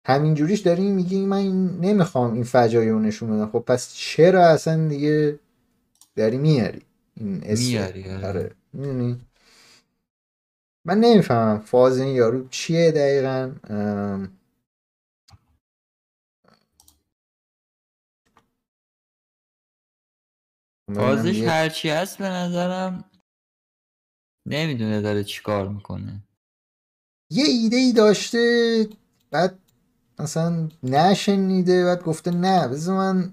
همینجوریش داری میگی من نمی‌خوام این فجایع رو نشون بدم. خب پس چرا اصلا دیگه داری میاری؟ این میاری آره, آره. من نمی‌فهمم فاز این یارو چیه دقیقا. فازش هرچی هست به نظرم نمی‌دونه داره چیکار می‌کنه. یه ایده ای داشته بعد مثلا نشنیده بعد گفته نه بذار من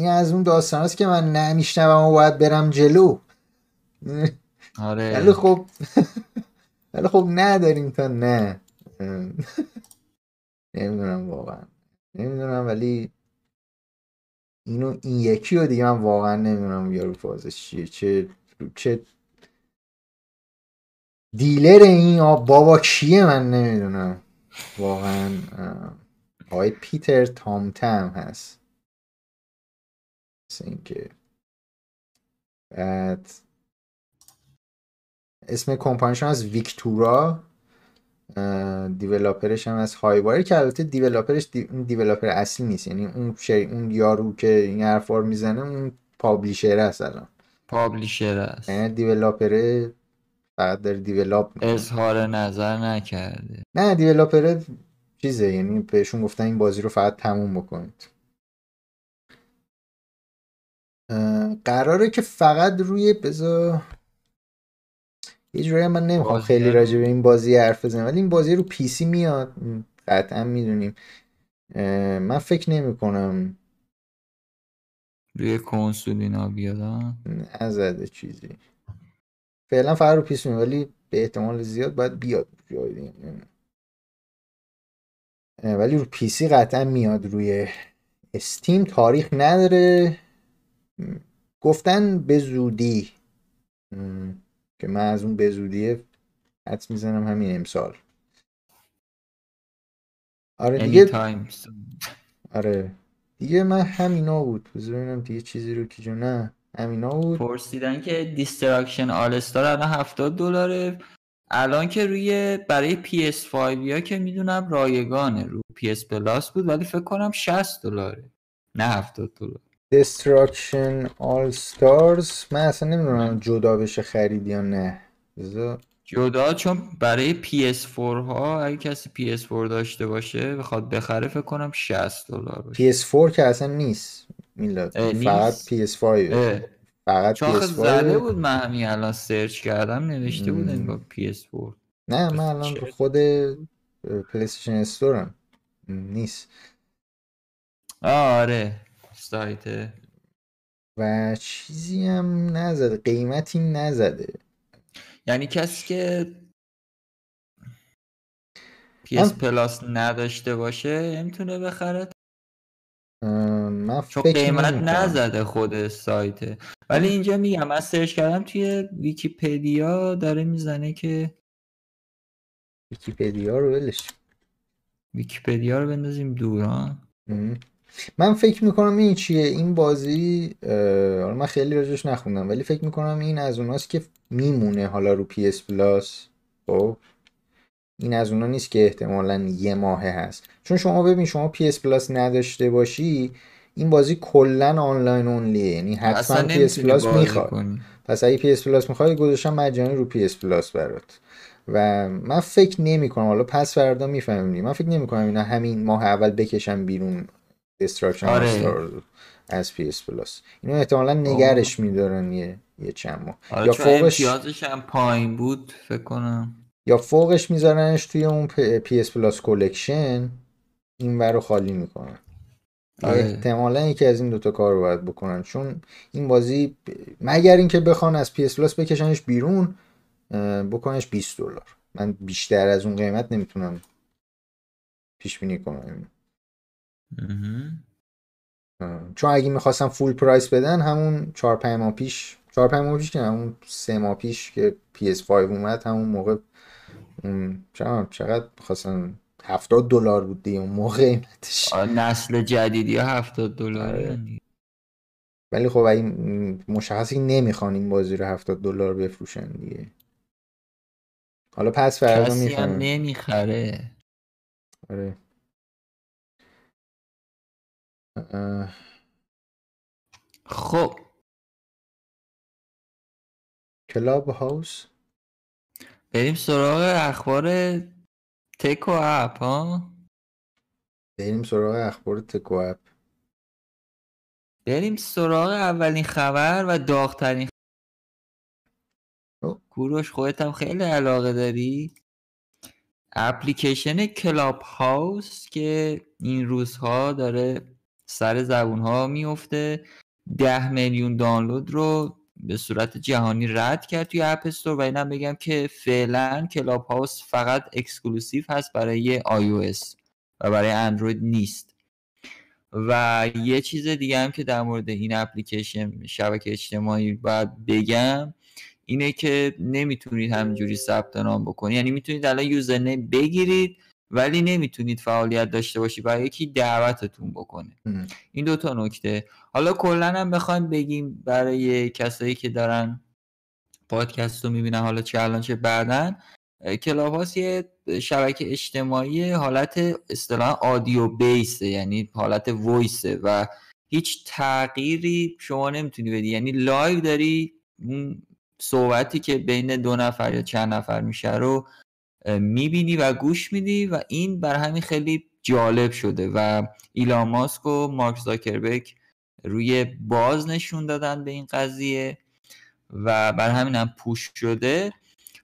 این از اون داستان هست که من نمیشنوم و باید برم جلو. آره. ولی خب ولی خب نداریم تا نه. نمی‌دونم واقعا. نمی‌دونم ولی اینو این یکی رو دیگه من واقعا نمی‌دونم یارو فازش چیه. چه چه دیلر این بابا کیه من نمی‌دونم. واقعا آقای پیتر تام تم هست. اینکه بعد اسم کمپانیشون از ویکتورا دیولاپرش هم از هایواری که البته دیولاپرش دی... دیولاپر اصلی نیست. یعنی اون شی... اون یارو که این حرفا می‌زنه اون پابلیشر هست الان. پابلیشر است. یعنی دیولاپر فقط داره دیولاپ اظهار نظر نکرده. نه دیولاپر چیزه. یعنی بهشون گفتن این بازی رو فقط تموم بکنید. قراره که فقط روی بذار یه جوری من نمی‌خوام خیلی راجع به این بازی حرف بزنم ولی این بازی رو پی سی میاد. قطعا می‌دونیم. من فکر نمی کنم روی کنسول اینا بیاد نزده چیزی. فعلا فقط رو پی سی ولی به احتمال زیاد باید بیاد جای دیگه. ولی رو پی سی قطعا میاد روی استیم تاریخ نداره. گفتن به زودی. که من از اون به زودیه حدس می‌زنم همین امسال. آره دیگه آره. دیگه من همینا بود. بذارینم دیگه چیزی رو که جو نه همینا بود. پرسیدن که Destruction AllStars الان 70 دلاره. الان که روی برای PS5 یا که می‌دونم رایگانه. رو PS Plus بود ولی فکر کنم 60 دلاره. نه 70 دلار Destruction All Stars. من اصلا نمی‌دونم جدا بشه خرید یا نه. بذار جدا چون برای PS4 ها اگه کسی PS4 داشته باشه بخواد بخره فکر کنم 60 دلار باشه. PS4 که اصلا نیست میلاد. فقط نیست؟ PS5 اه، فقط چون آخه PS5 زده بود من همین الان سرچ کردم نوشته بود. انگار PS4 نه من الان خود پلی‌استیشن Store م نیست. آره. سایت. و چیزی هم نزده قیمتی نزده. یعنی کسی که PS من- Plus نداشته باشه نمی‌تونه بخره. من چون قیمت. نزده خود سایته ولی اینجا میگم من سرچ کردم توی ویکیپدیا داره می‌زنه که ویکیپدیا رو ولش ویکیپدیا رو بندازیم دور ها م. من فکر می‌کنم این چیه؟ این بازی حالا من خیلی راجش نخوندم ولی فکر می‌کنم این از اوناست که میمونه حالا رو PS Plus. خب؟ این از اونا نیست که احتمالا یه ماهه هست. چون شما ببین شما PS Plus نداشته باشی این بازی کلا online only ه یعنی حتما PS نمی‌تونی Plus می‌خواد. پس اگه PS Plus می‌خوای گذاشتم مجانی رو PS Plus برات. و من فکر نمی کنم حالا پس فردا می‌فهمیم. من فکر نمی کنم اینا همین ماه اول بکشن بیرون Destruction آره. از PS Plus. اینو احتمالا نگرش میدارن یه یه چند ماه. آره یا فوقش امتیازش هم پایین بود فکر کنم. یا فوقش میذارنش توی اون PS Plus Collection این رو خالی می‌کنن. آره. احتمالا یکی از این دوتا کار رو باید بکنن. چون این بازی مگر اینکه بخوان از PS پلاس بکشنش بیرون بکنش 20 دلار. من بیشتر از اون قیمت نمی‌تونم پیش بینی کنم. چون اگه می‌خواستم فول پرایس بدن همون 4 5 ماه پیش 4 5 ماه پیش که همون 3 ماه پیش که PS5 اومد همون موقع اون چقدر خواستن 70 دلار بود دیگه اون موقع قیمتش. نسل جدیدی ها 70 دلاره آره. ولی خب م- مشخصی نمی‌خوان این بازی رو 70 دلار بفروشن دیگه. حالا پس فردا می‌فهمم نمی‌خره. آره. خب. کلاب هاوس؟ بریم سراغ اخبار تک و اپ ها؟ بریم سراغ اخبار تک و اپ. بریم سراغ اولین خبر و داغترین خب. کوروش خودت هم خیلی علاقه داری. اپلیکیشن کلاب هاوس که این روزها داره سر زبون ها میفته ده میلیون دانلود رو به صورت جهانی رد کرد توی اپ استور و اینم بگم که فعلا کلاب هاوس فقط exclusive هست برای آی و برای اندروید نیست. و یه چیز دیگه هم که در مورد این اپلیکیشن شبکه اجتماعی باید بگم اینه که نمی‌تونید همینجوری ثبت نام بکنید. یعنی می‌تونید الان یوزرنیم بگیرید ولی نمی‌تونید فعالیت داشته باشید و یکی دعوتتون بکنه. ام. این دوتا نکته. حالا کلا هم بخوایم بگیم برای کسایی که دارن پادکست رو می‌بینن حالا چه الان چه بعدن کلاب هاوس یه شبکه اجتماعی حالت اصطلاحا audio base ه یعنی حالت voice ه و هیچ تغییری شما نمی‌تونی بدی. یعنی لایو داری اون صحبتی که بین دو نفر یا چند نفر میشه رو می‌بینی و گوش میدی و این بر همین خیلی جالب شده و ایلان ماسک و مارک زاکربرگ روی باز نشون دادن به این قضیه و بر همین هم پوش شده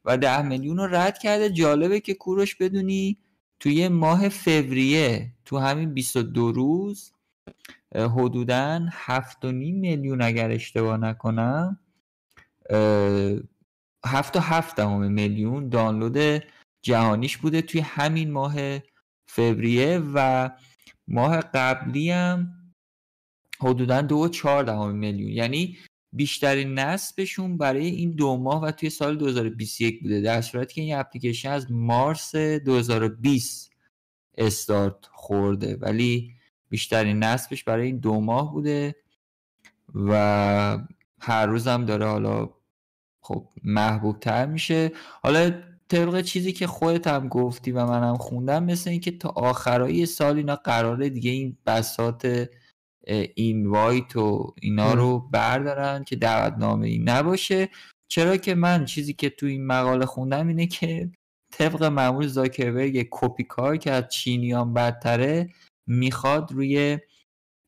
و ده میلیون رو رد کرده. جالبه که کوروش بدونی توی ماه فوریه تو همین 22 روز حدودا هفت و نیم میلیون اگر اشتباه نکنم هفت و هفت دهم میلیون دانلود جهانیش بوده توی همین ماه فوریه و ماه قبلی هم حدودا دو و چهار میلیون. یعنی بیشترین نصبشون برای این دو ماه و توی سال 2021 بوده در صورتی که این اپلیکیشن از مارس 2020 استارت خورده. ولی بیشترین نصبش برای این دو ماه بوده و هر روز هم داره حالا خب محبوب تر میشه. حالا طبق چیزی که خودت هم گفتی و منم خوندم مثل اینکه تا آخرای سال اینا قراره دیگه این بسات اینوایت و اینا رو بردارن که دعوتنامه ای نباشه. چرا که من چیزی که تو این مقاله خوندم اینه که طبق معمول زاکربرگ کپی کار که از چینیان بدتره می‌خواد روی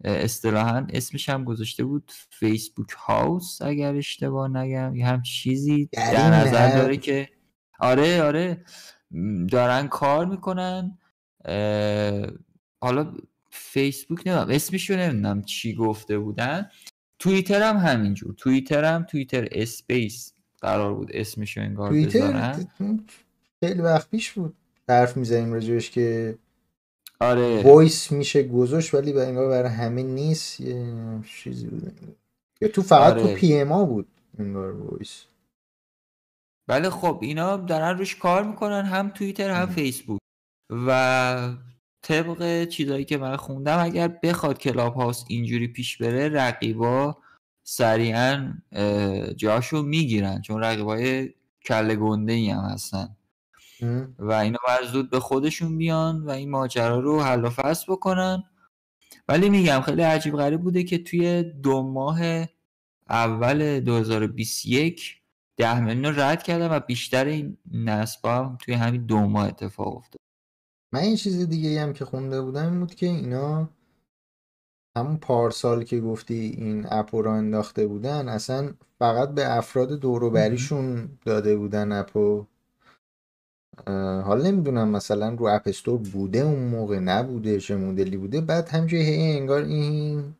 اصطلاحا اسمش هم گذاشته بود فیسبوک هاوس اگر اشتباه نگم یه هم چیزی در نظر داره که آره آره. دارن کار می‌کنن. حالا فیسبوک نمی‌دونم اسمشو نمی‌دونم چی گفته بودن. توییتر هم همینجور. توییتر هم توییتر Spaces قرار بود اسمشو انگار توییتر خیلی وقت پیش بود. حرف می‌زنیم راجبش که آره. voice میشه گذاشت ولی به انگار برای همه نیست. یه چیزی بود. یا تو فقط آره. تو PM بود انگار voice. بله خب اینا دارن روش کار می‌کنن هم توییتر هم فیسبوک. و طبق چیزایی که من خوندم اگر بخواد کلاب هاست اینجوری پیش بره رقیبا سریعا جاشو می‌گیرن چون رقیبای کله گنده ای هم هستن. و اینا باید زود به خودشون بیان و این ماجرا رو حل و فصل بکنن. ولی میگم خیلی عجیب غریب بوده که توی دو ماه اول 2021 ده میلیون رو رد کردم و بیشتر این نصب هم توی همین دو ماه اتفاق افتاد. من این چیز دیگه هم که خونده بودم این بود که اینا همون پارسال که گفتی این اپ رو انداخته بودن اصلا فقط به افراد دوروبریشون داده بودن اپو. حالا نمی‌دونم مثلا رو اپ استور بوده اون موقع نبوده چه مدلی بوده بعد همجوری هی انگار این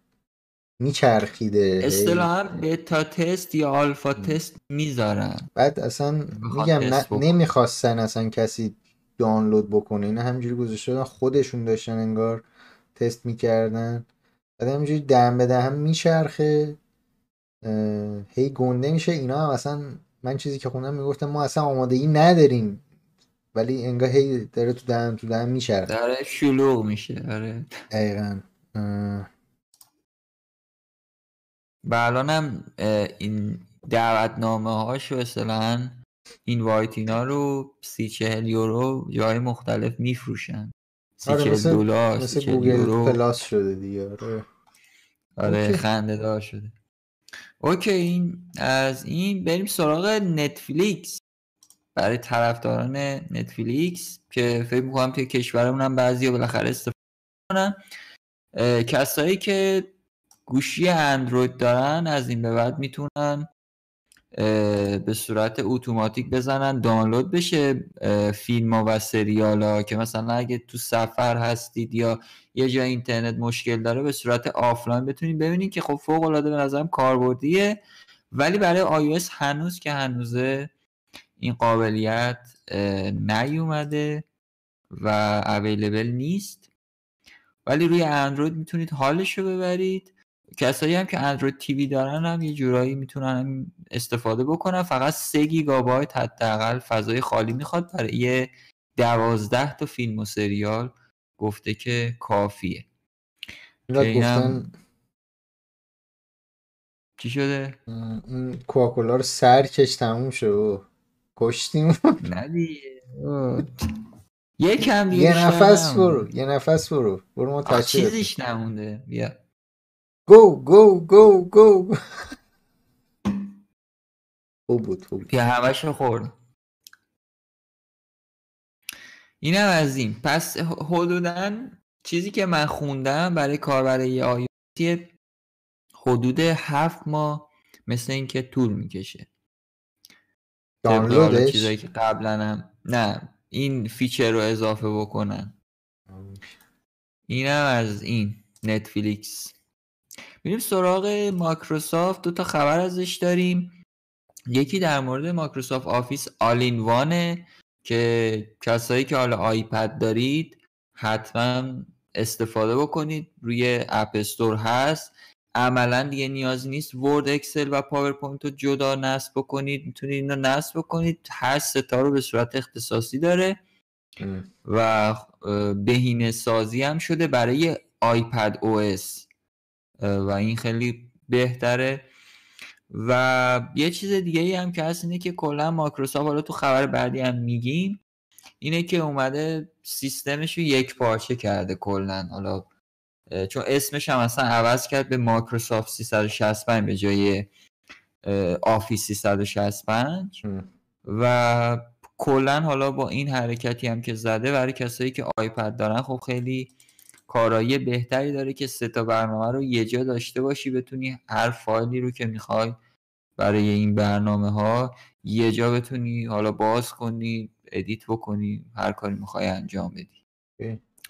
میچرخیده اصطلاحا بتا تست یا آلفا تست می‌ذارن. بعد اصلا میگم نمی‌خواستن اصلا کسی دانلود بکنه. اینا همجوری گذاشته خودشون داشتن انگار تست می‌کردن. بعد همجوری دم به دم میچرخه. هی گنده میشه. اینا هم اصلا من چیزی که خوندم می‌گفتم ما اصلا آمادگی نداریم. ولی انگار هی داره تو دهن تو دهن میچرخه. داره شلوغ میشه. آره. دقیقا. و الانم این دعوتنامه هاشو اصلا این invite اینا رو سی چهل یورو جای مختلف میفروشن. سی آره چهل دلار مثل گوگل پلاس شده دیگه آره. آره خنده دار شده. اوکی این از این بریم سراغ نتفلیکس. برای طرفداران نتفلیکس که فکر می‌کنم توی کشورمون هم بعضی بالاخره استفاده کنن کسایی که گوشی اندروید دارن از این به بعد می‌تونن به صورت اتوماتیک بزنن دانلود بشه فیلم ها و سریال ها که مثلا اگه تو سفر هستید یا یه جای اینترنت مشکل داره به صورت آفلاین بتونید ببینید که خب فوق العاده به نظرم کاربردیه. ولی برای iOS هنوز که هنوزه این قابلیت نیومده و اویلیبل نیست. ولی روی اندروید می‌تونید حالش رو ببرید. کسایی هم که اندروید تیوی دارن هم یه جورایی می‌تونن استفاده بکنن. فقط 3 گیگابایت حداقل فضای خالی می‌خواد برای یه دوازده تا فیلم و سریال گفته که کافیه. گفتن چی شده؟ کوکولا رو سر کش تموم شد. کشتیم. نه دیگه. یکم یه نفس برو یه نفس برو. برو ما چیزیش نمونده. بیا. گو گو گو گو او بود خوب بیا همش خورد. اینم از این. پس حدودا چیزی که من خوندم برای کاربر آیوتی حدود هفت ماه مثل اینکه طول می‌کشه. دانلودش؟ چیزایی که قبلا هم نه این feature رو اضافه بکنن. اینم از این نتفلیکس. میریم سراغ مایکروسافت. دو تا خبر ازش داریم. یکی در مورد مایکروسافت آفیس all in one ـه که کسایی که حالا آیپد دارید حتما استفاده بکنید. روی App Store هست. عملا دیگه نیازی نیست ورد اکسل و پاورپوینت رو جدا نصب بکنید. می‌تونید اینو نصب بکنید. هر سه تا رو به صورت اختصاصی داره. و بهینه سازی هم شده برای iPadOS. و این خیلی بهتره. و یه چیز دیگه ای هم که هست اینه که کلا مایکروسافت حالا تو خبر بعدی هم میگیم اینه که اومده سیستمش رو یک پارچه کرده کلا. حالا چون اسمش هم اصلا عوض کرد به مایکروسافت 365 به جای آفیس 365 و کلا حالا با این حرکتی هم که زده برای کسایی که آیپد دارن خب خیلی کارایی بهتری داره که سه تا برنامه رو یه جا داشته باشی بتونی هر فایلی رو که می‌خوای برای این برنامه ها یه جا بتونی حالا باز کنی edit بکنی هر کاری می‌خوای انجام بدی.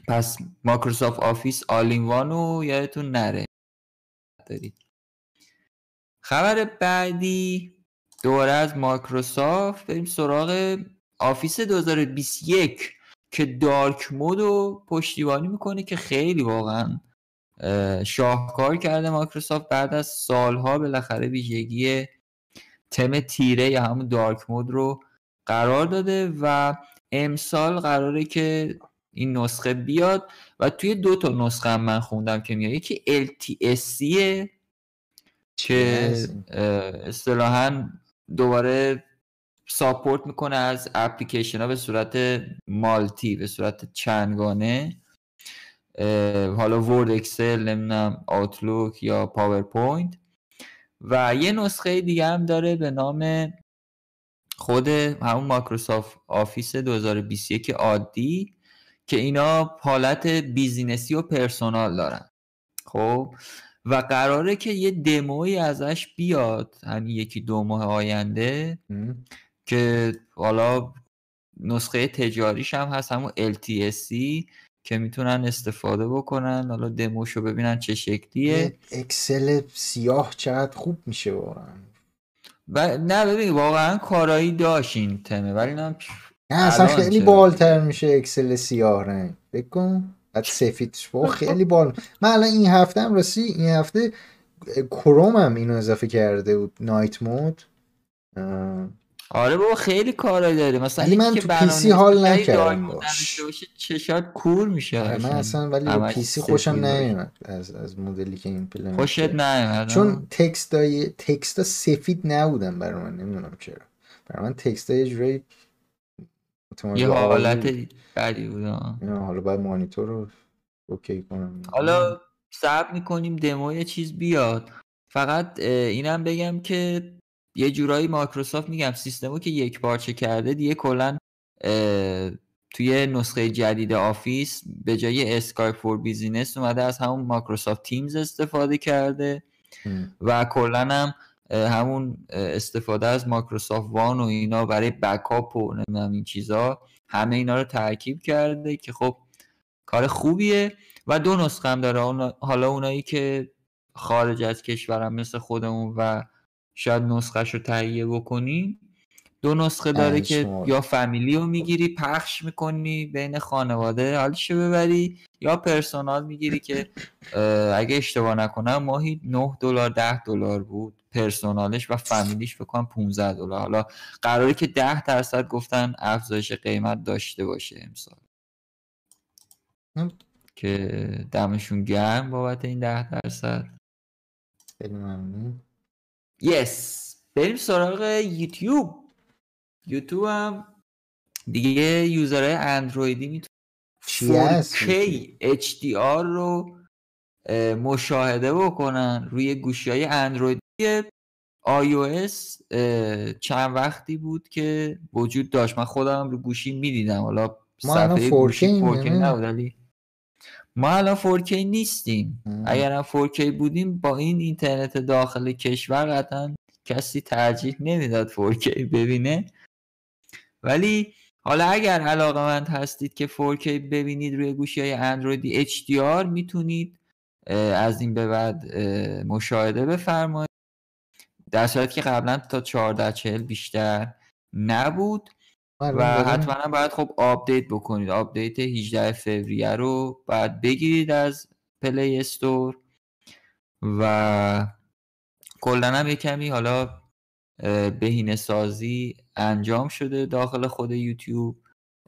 پس مایکروسافت آفیس all in one و یادتون نره. دارید. خبر بعدی دوباره از مایکروسافت بریم سراغ آفیس 2021 که dark mode رو پشتیبانی می‌کنه که خیلی واقعا شاهکار کرده مایکروسافت بعد از سالها بالاخره ویژگی تم تیره یا همون dark mode رو قرار داده و امسال قراره که این نسخه بیاد و توی دو تا نسخه هم من خوندم که میاد. یکی LTSC که اصطلاحا دوباره support می‌کنه از اپلیکیشن ها به صورت multi به صورت چندگانه. حالا ورد اکسل نمی‌دونم Outlook یا پاورپوینت و یه نسخه دیگه هم داره به نام خود همون مایکروسافت آفیس 2021 عادی که اینا حالت business ی و personal دارن. خب؟ و قراره که یه دموی ازش بیاد همین یکی دو ماه آینده. که حالا نسخه تجاریش هم هست همون LTSC که می‌تونن استفاده بکنن. حالا دموشو ببینن چه شکلیه. اکسل سیاه چقدر خوب میشه واقعا. نه ببین واقعا کارایی داشت این تمه ولی نه نه اصلا خیلی بالتر میشه اکسل سیاه رنگ. بکن بعد سفیدش با خیلی بال. من الان این هفته هم راستی این هفته کروم هم اینو اضافه کرده بود. نایت مود آره بابا خیلی کارا داره مثلا من تو پی سی حال نکردم چشات کور میشه آره، من اصلا. ولی پی سی خوشم نمیاد از از مدلی که این پلن خوشت نمیاد چون تکست های تکست سفید نبودن برای من نمی‌دونم چرا. برای من تکست های جوری یه حالت بدی بود حالا باید مانیتور رو اوکی کنم. حالا صبر می‌کنیم دمو یه چیز بیاد. فقط اینم بگم که یه جورایی مایکروسافت میگم سیستمو که یک پارچه کرده دیگه کلا توی نسخه جدید آفیس به جای Skype for Business اومده از همون Microsoft Teams استفاده کرده و کلا هم همون استفاده از Microsoft One و اینا برای backup و نمی‌دونم این چیزا همه اینا رو ترکیب کرده که خب کار خوبیه و دو نسخه هم داره. حالا اونایی که خارج از کشورم مثل خودمون و شاید نسخهش رو تهیه بکنی. دو نسخه داره که یا فامیلی رو می‌گیری پخش می‌کنی بین خانواده حالشو ببری یا پرسونال می‌گیری که اگه اشتباه نکنم ماهی 9 دلار 10 دلار بود. پرسونالش و فامیلیش بکنم 15 دلار. حالا قراره که 10 درصد گفتن افزایش قیمت داشته باشه امسال. که دمشون گرم بابت این 10 درصد. خیلی ممنون. یس بریم سراغ یوتیوب. یوتیوب هم دیگه یوزرهای اندرویدی می‌تونن 4K HDR رو مشاهده بکنن روی گوشی های اندرویدی iOS چند وقتی بود که وجود داشت. من خودم رو گوشی می‌دیدم. حالا صفحه گوشی 4K نبود ما الان 4K نیستیم. اگر هم 4K بودیم با این اینترنت داخل کشور قطعا کسی ترجیح نمی‌داد 4K ببینه. ولی حالا اگر علاقه مند هستید که 4K ببینید روی گوشی های اندرویدی HDR می‌تونید از این به بعد مشاهده بفرمایید. در صورتی که قبلا تا 14 40 بیشتر نبود. و حتما باید خب update بکنید. update 18 فوریه رو باید بگیرید از Play Store و کلا هم یه کمی حالا بهینه سازی انجام شده. داخل خود یوتیوب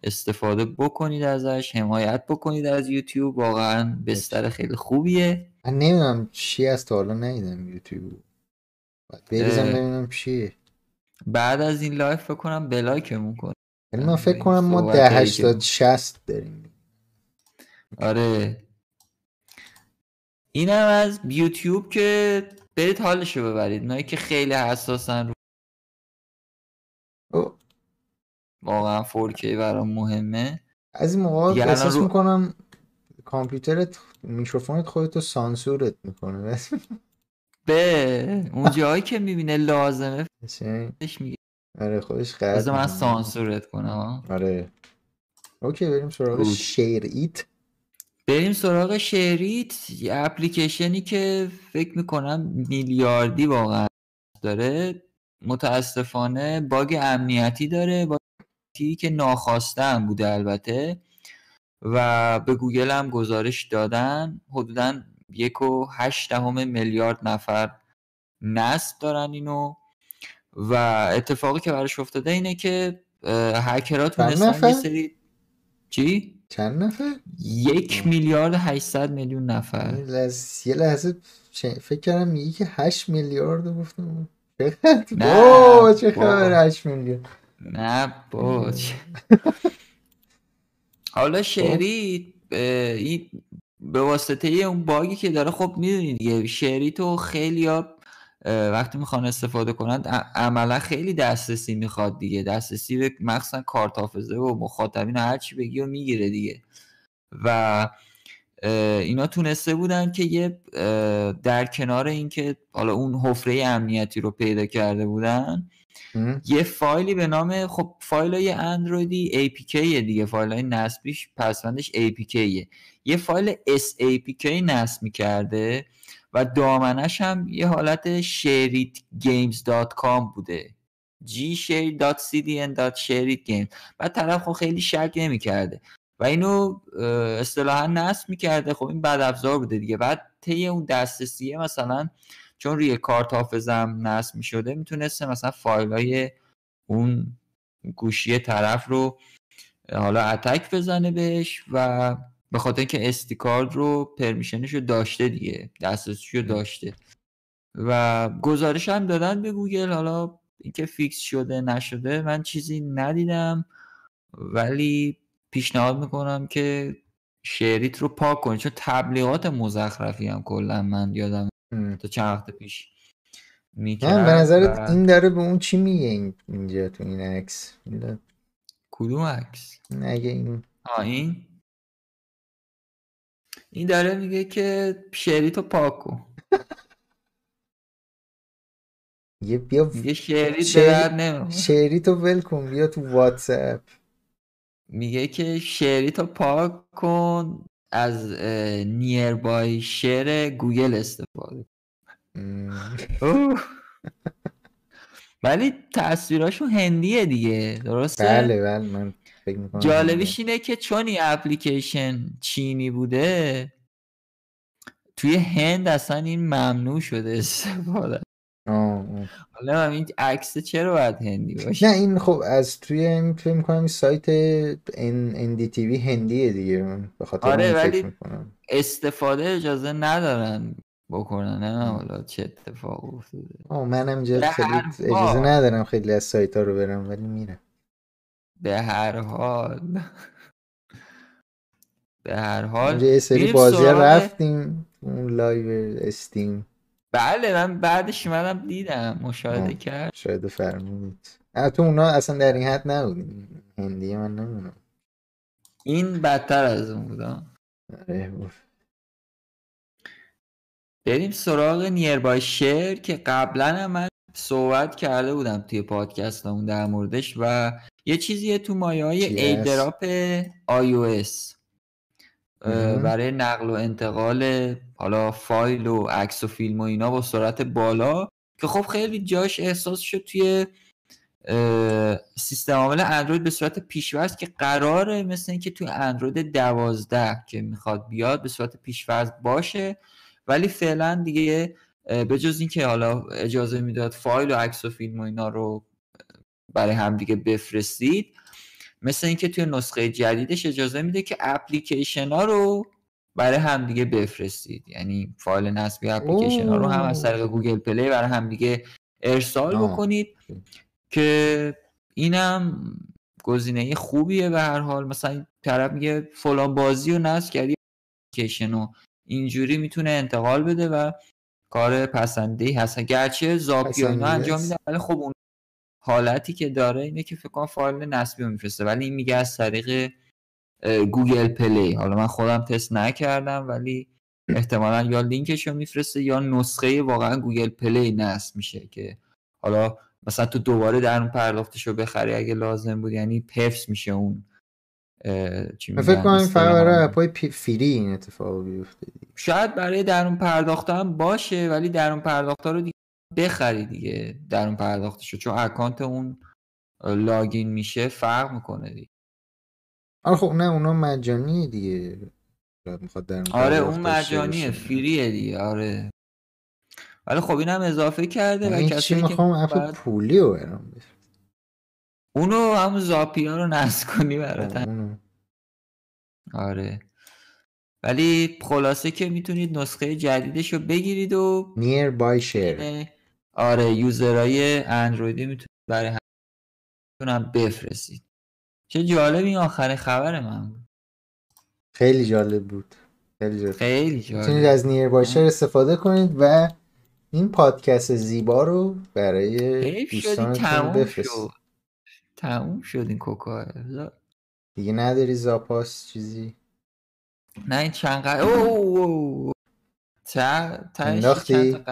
استفاده بکنید ازش حمایت بکنید از یوتیوب. واقعا بستر خیلی خوبیه. من نمی‌دونم چی از تا حالا ندیدم یوتیوب. بریزم ببینم چیه. بعد از این لایف بکنم بلاکمون کنم یعنی من فکر کنم ما ده هشتاد شست داریم. آره. اینم از یوتیوب که برید حالشو ببرید. اونایی که خیلی حساسن رو او، واقعا 4K برام مهمه. از این موقع احساس رو- می‌کنم کامپیوترت میکروفونت خودتو سانسورت می‌کنه. به اون جایی که می‌بینه لازمه *laughs* میگه. آره خودش قرد بذار من. سانسورت کنم. آره. okay بریم سراغ. SHAREit. بریم سراغ SHAREit یه اپلیکیشنی که فکر می‌کنم میلیاردی واقعا داره. متاسفانه باگ امنیتی داره باگ امنیتی که ناخواسته هم بوده البته. و به گوگل هم گزارش دادن. حدودا یک و هشت دهم میلیارد نفر نصب دارن اینو. و اتفاقی که براش افتاده اینه که هکرها تونستن؟ یه سری چی؟ چند نفر؟ یک میلیارد 800 میلیون نفر لحظه- یه لحظه چه- فکر کردم میگی که 8 میلیارد گفتم نه، *laughs* چه. خبر 8 میلیارد نه با *laughs* حالا شری این به واسطه اون باگی که داره خب می‌دونید دیگه شری تو خیلی ها وقتی می‌خوان استفاده کنند عملا خیلی دسترسی می‌خواد دیگه. دسترسی به مخصوصا کارت حافظه و مخاطبین و هر چی بگی و می‌گیره دیگه. و اینا تونسته بودن که یه در کنار اینکه حالا اون حفره امنیتی رو پیدا کرده بودن ام. یه فایلی به نام خب فایل های اندرویدی APK دیگه. فایل های نصبیش پسوندش APK یه. فایل SAPK نصب می‌کرده. و دامنش هم یه حالت shareitgames.com بوده. Gshare.cdn.shareitgames بعد طرف خب خیلی شک نمی‌کرده. و اینو اصطلاحا نصب می‌کرده. خب این بد افزار بوده دیگه. بعد طی اون دسترسیه مثلا چون روی کارت حافظم نصب می شده می‌تونسته مثلا فایل های اون گوشی طرف رو حالا attack بزنه بهش و به خاطر اینکه SD card رو permission ش رو داشته دیگه دسترسیش رو داشته. و گزارش هم دادن به گوگل حالا اینکه fix شده نشده من چیزی ندیدم. ولی پیشنهاد می‌کنم که SHAREit رو پاک کنید چون تبلیغات مزخرفی هم کلا من یادم. تا چند وقت پیش می‌کرد به نظرت و- این داره به اون چی میگه این- اینجا تو این عکس؟ کدوم عکس؟ این اگه این آه این؟ این داره میگه که شریت رو پاک کن یه بیا به درد نمی‌خوره. شعری تو ول کن بیا تو واتساپ. میگه که شریت رو پاک کن از نیربای شیر گوگل استفاده. ولی تصویراشون هندیه دیگه درسته؟ بله بله من فکر می‌کنم جالبیش اینه. که چون این اپلیکیشن چینی بوده توی هند اصلا این ممنوع شده استفاده. حالا من این عکس چرا باید هندی باشه؟ نه این خب از توی این فکر می‌کنم این سایت ان دی تی وی هندیه دیگه. به خاطر آره، ولی- می‌کنم. استفاده اجازه ندارن بکنن. نه حالا چه اتفاق افتاده. آه منم به خیلی اجازه. ندارم خیلی از سایت ها رو برم ولی میرم. به هر حال. به هر حال یه سری بازی رفتیم اون لایو استیم. بله من بعدش اومدم دیدم مشاهده. کرد. شاید فرمودید. تو اونا اصلا در این حد نبود هندی من نمی‌دونم. این بدتر از اون بودا آره بریم سراغ Nearby Share که قبلا هم من صحبت کرده بودم توی پادکست اون در موردش و یه چیزیه تو مایه های؟ AirDrop iOS. برای نقل و انتقال حالا فایل و عکس و فیلم و اینا با سرعت بالا که خب خیلی جاش احساس شد توی سیستم عامل اندروید به صورت پیش‌فرض که قراره مثل اینکه توی اندروید دوازده که می‌خواد بیاد به صورت پیش‌فرض باشه ولی فعلا دیگه به جز اینکه حالا اجازه می‌داد فایل و عکس و فیلم و اینا رو برای هم دیگه بفرستید مثل اینکه توی نسخه جدیدش اجازه میده که اپلیکیشن ها رو برای هم دیگه بفرستید. یعنی فایل نصبی اپلیکیشن ها رو هم از طریق Google Play برای هم دیگه ارسال آه. بکنید که اینم گزینه خوبیه به هر حال. مثلا طرف میگه فلان بازی رو نصب کردی اپلیکیشن رو اینجوری می‌تونه انتقال بده و کاربر پسنده هست گرچه Zapya اینا انجام میده ولی خب اون حالتی که داره اینه که فکر کنم فایل نصبی رو میفرسته. ولی این میگه از طریق Google Play. حالا من خودم تست نکردم ولی احتمالا یا لینکش رو میفرسته یا نسخه واقعا Google Play نصب میشه که حالا مثلا تو دوباره درون پرداختش رو بخری اگه لازم بود. یعنی purchase میشه اون. چی فکر کنم فقط برای app ای free این اتفاق بیفته شاید برای درون پرداخته هم باشه ولی درون پرداخته رو دیگه بخری دیگه. درون پرداختشو چون اکانت اون login میشه فرق می‌کنه دیگه. آره خب نه اونا مجانی دیگه. می‌خواد آره اون مجانیه فریه دیگه آره. ولی خب اینم اضافه کرده و یعنی کسی که می‌خوام؟ اپ پولی رو برام اونو هم زاپیا رو نصب کنی برات. آره ولی خلاصه که می‌تونید نسخه جدیدش رو بگیرید و نیر بای شیر آره یوزرهای اندرویدی می‌تونید برای هم بفرستید. چه جالب این آخر خبر من بود. خیلی جالب بود. خیلی جالب. خیلی جالب. می‌تونید از نیر بای استفاده کنید و این پادکست زیبا رو برای دوستانتون بفرستید. تموم شد این کوکا دیگه نداری زاپاس چیزی؟ نه این چند قطره اوه انداختی؟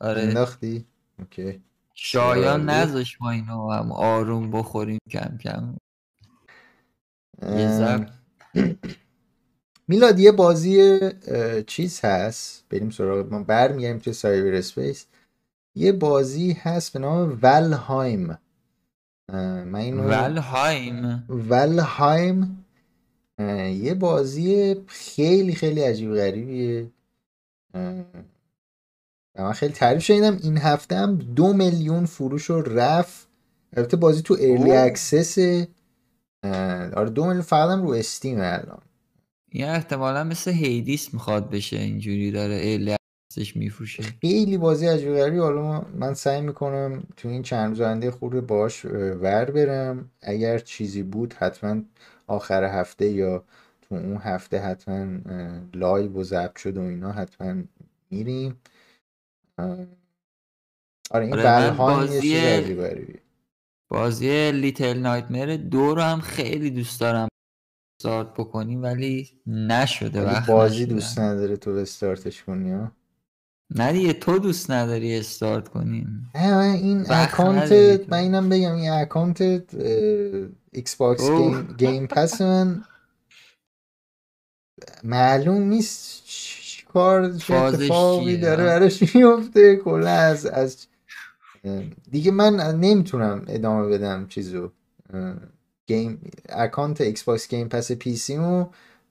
آره. انداختی؟ okay. شایان نذاش ما اینو هم آروم بخوریم کم کم. *clears throat* میلاد یه بازی چیز هست. بریم سراغ. ما برمیگردیم توی cyberspace یه بازی هست به نام Valheim من اینو Valheim. Valheim. یه بازی خیلی خیلی عجیب غریبیه. من خیلی تعریف شنیدم این هفته هم دو میلیون فروش رو رفت. البته بازی تو early access آره دو میلیون فقط هم رو Steam الان. یه احتمالا مثل Hades می‌خواد بشه اینجوری داره early access ش میفروشه خیلی بازی عجیب غریبی. حالا من سعی می‌کنم تو این چند روز آینده خورده باش ور برم. اگر چیزی بود حتما آخر هفته یا تو اون هفته حتما live و ضبط شد و اینا حتما میریم. آره این آره بازی بازی Little Nightmare دو رو هم خیلی دوست دارم استارت بکنیم ولی نشده وقت بازی دوست نداره تو استارتش کنی ها؟ نه دیگه تو دوست نداری استارت کنیم. من این اکانت من اینم بگم این اکانت Xbox Game, Game Pass من معلوم نیست کار چه اتفاقی داره براش میفته کلا از از دیگه من نمی‌تونم ادامه بدم چیزو. game اکانت Xbox Game Pass PC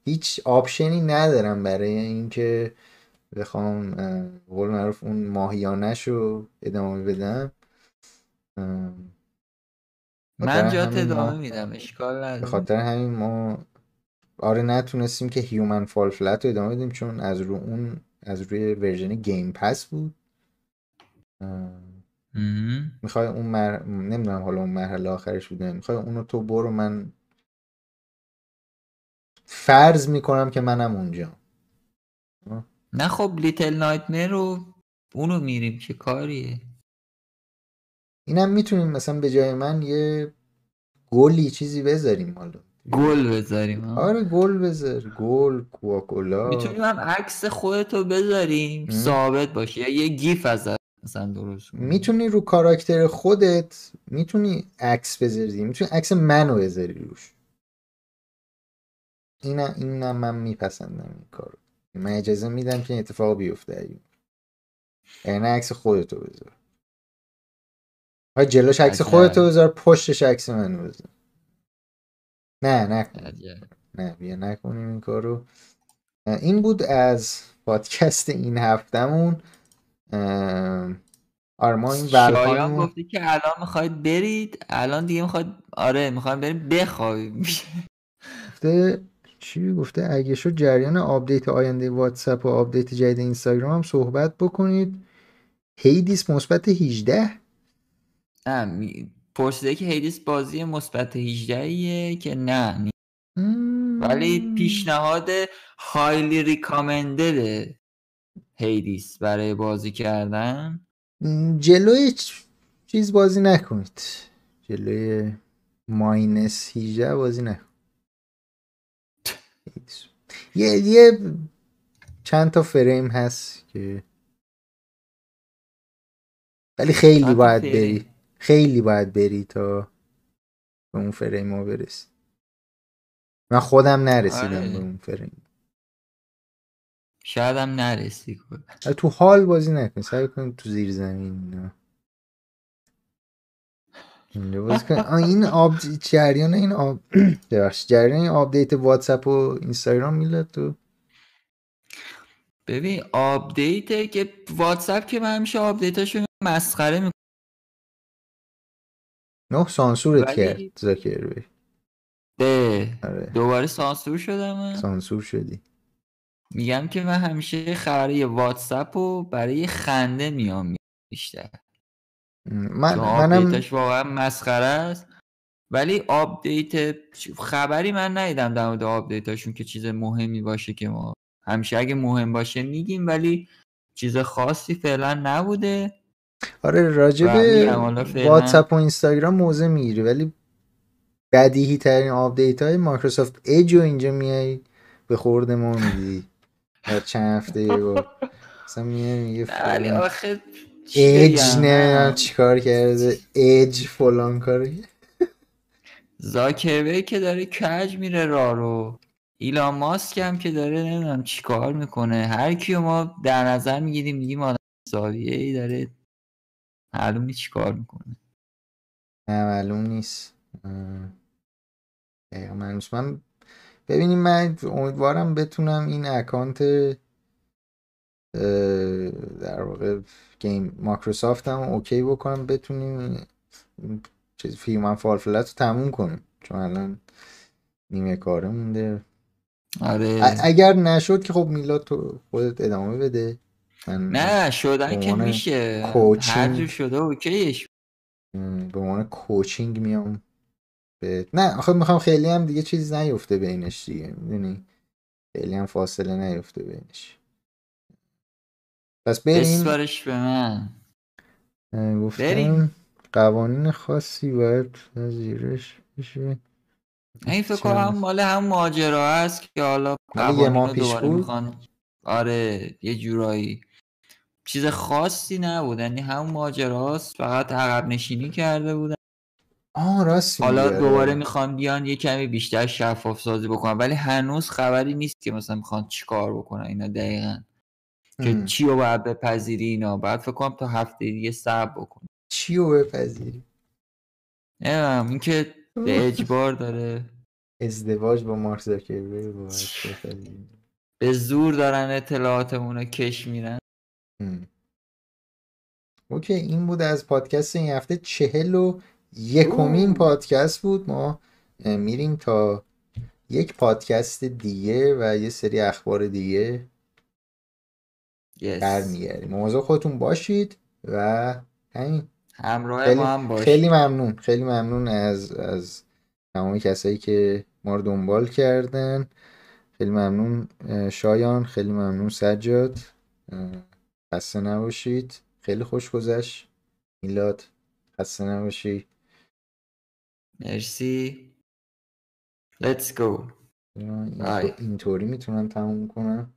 هیچ option ی ندارم برای اینکه بخوام قول معروف اون ماهیانش رو ادامه بدم. من جات ادامه میدم اشکال نداره. به خاطر همین ما آره نتونستیم که Human Fall Flat رو ادامه بدیم چون از رو اون از روی version Game Pass بود. می‌خوای اون مر... نمی‌دونم حالا اون مرحله آخرش بود می‌خوای اونو تو برو من فرض می‌کنم که منم اونجا نه خب Little Nightmare رو اونو میریم چه کاریه. اینم می‌تونیم مثلا به جای من یه گلی چیزی بذاریم حالا. گل بذاریم آره گل بذار. گل کوکولا. می‌تونیم هم عکس خودتو بذاریم ثابت باشه یا یه گیف از مثلا درست می‌تونی رو کاراکتر خودت می‌تونی عکس بذاری. می‌تونی عکس منو بذاری روش. اینا اینا من میپسندم این کارو. من اجازه میدم که این اتفاق بیفته. این یعنی عکس خودتو بذار. ها جلوش عکس خودتو بذار پشتش عکس منو بذار. نه نه نه بیا نکنیم این کارو. این بود از پادکست این هفتهمون. آره ما این شایان گفتی که الان می‌خواید برید. الان دیگه می‌خواید آره می‌خوایم بریم بخوابیم. گفته چی گفته؟ اگه شد جریان آپدیت آینده واتساپ و آپدیت جدید اینستاگرام هم صحبت بکنید. هیدیس مثبت 18 نه پرسیده که هیدیس بازی مثبت 18 که نه ولی پیشنهاد highly recommended هیدیس برای بازی کردن. جلوی چیز بازی نکنید. جلوی minus 18 بازی نکنید یه یه چند تا فریم هست که ولی خیلی باید بری. خیلی باید بری تا به اون فریم ها برسی. من خودم نرسیدم آره. به اون فریم. شاید هم نرسی تو حال بازی نکن سعی کن تو زیر زمین نه. اینجا آه، این آب جریان این آب *clears throat* ببخشید جریان این آپدیت واتساپ و اینستاگرام میلاد تو؟ ببین آپدیت که واتساپ که من همیشه آپدیتاشو مسخره می‌کنم نه سانسورت ولی- کرد زاکربرگ. آره. دوباره سانسور شدم. سانسور شدی. میگم که من همیشه خبری واتساپ رو برای خنده میام بیشتر. من منم آپدیتش واقعا مسخره است. ولی آپدیت خبری من ندیدم در مورد آپدیتاشون که چیز مهمی باشه که ما همیشه اگه مهم باشه میگیم ولی چیز خاصی فعلا نبوده. آره راجب و واتساپ و اینستاگرام موضع می‌گیری ولی بدیهی ترین آپدیت های مایکروسافت اج رو اینجا میای به خورد ما میدی. هر چند هفته یه بار *laughs* مثلا میگه ولی آخه بگم؟ نه چیکار کرده؟ اج فلان کاری. زاکربرگ که داره کج میره را رو ایلان ماسک هم که داره نمی‌دونم چیکار می‌کنه. هر کیو ما در نظر می‌گیریم میگیم آدم زاویه ای داره معلوم نیست چیکار می‌کنه. نه معلوم نیست. من ببینیم من امیدوارم بتونم این اکانت در واقع گیم مایکروسافت هم اوکی بکنم بتونیم چیز فیلم فالفلت رو تموم کنیم. چون الان نیمه کاره مونده. آره. اگر نشد که خب میلاد تو خودت ادامه بده. نه شدن که میشه. کوچینگ. هر شده اوکیش. به عنوان کوچینگ میام به نه آخه می‌خوام خیلی هم دیگه چیز نیفته بینش دیگه. می‌دونی؟ خیلی هم فاصله نیفته بینش. پس بریم. بسپارش به من. گفتم بریم. قوانین خاصی باید پذیرش بشه. این فکر؟ کنم مال هم ماجرا هست که حالا یه ماه رو پیش دوباره بود؟ می‌خوان. آره یه جورایی. چیز خاصی نبود. یعنی همون ماجراست فقط عقب نشینی کرده بودن. آه راست حالا. دوباره می‌خوان بیان یه کمی بیشتر شفاف سازی بکنن. ولی هنوز خبری نیست که مثلا می‌خوان چیکار بکنن اینا دقیقا. که. چی رو باید بپذیری اینا؟ باید فکر کنم تا هفته دیگه صبر بکن چی رو بپذیری؟ نمی‌دونم این که به اجبار داره. ازدواج با مارک زاکربرگ به زور دارن اطلاعاتمون رو کش میرن. اوکی این بود از پادکست این هفته. چهل و یکمین. پادکست بود. ما میریم تا یک پادکست دیگه و یه سری اخبار دیگه. Yes. برمیگردیم. مواظب خودتون باشید و همین. همراه خیلی, ما هم باشید. خیلی ممنون. خیلی ممنون از از تمام کسایی که ما رو دنبال کردن. خیلی ممنون شایان. خیلی ممنون سجاد. خسته نباشید. خیلی خوش گذشت. میلاد خسته نباشی. مرسی. Let's go. اینطوری می‌تونم تموم کنم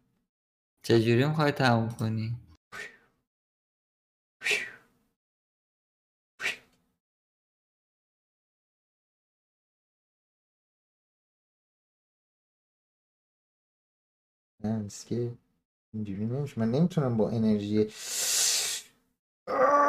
چجوری می‌خوای تموم کنی؟ نه که اینجوری نمیشه. من نمی‌تونم با انرژی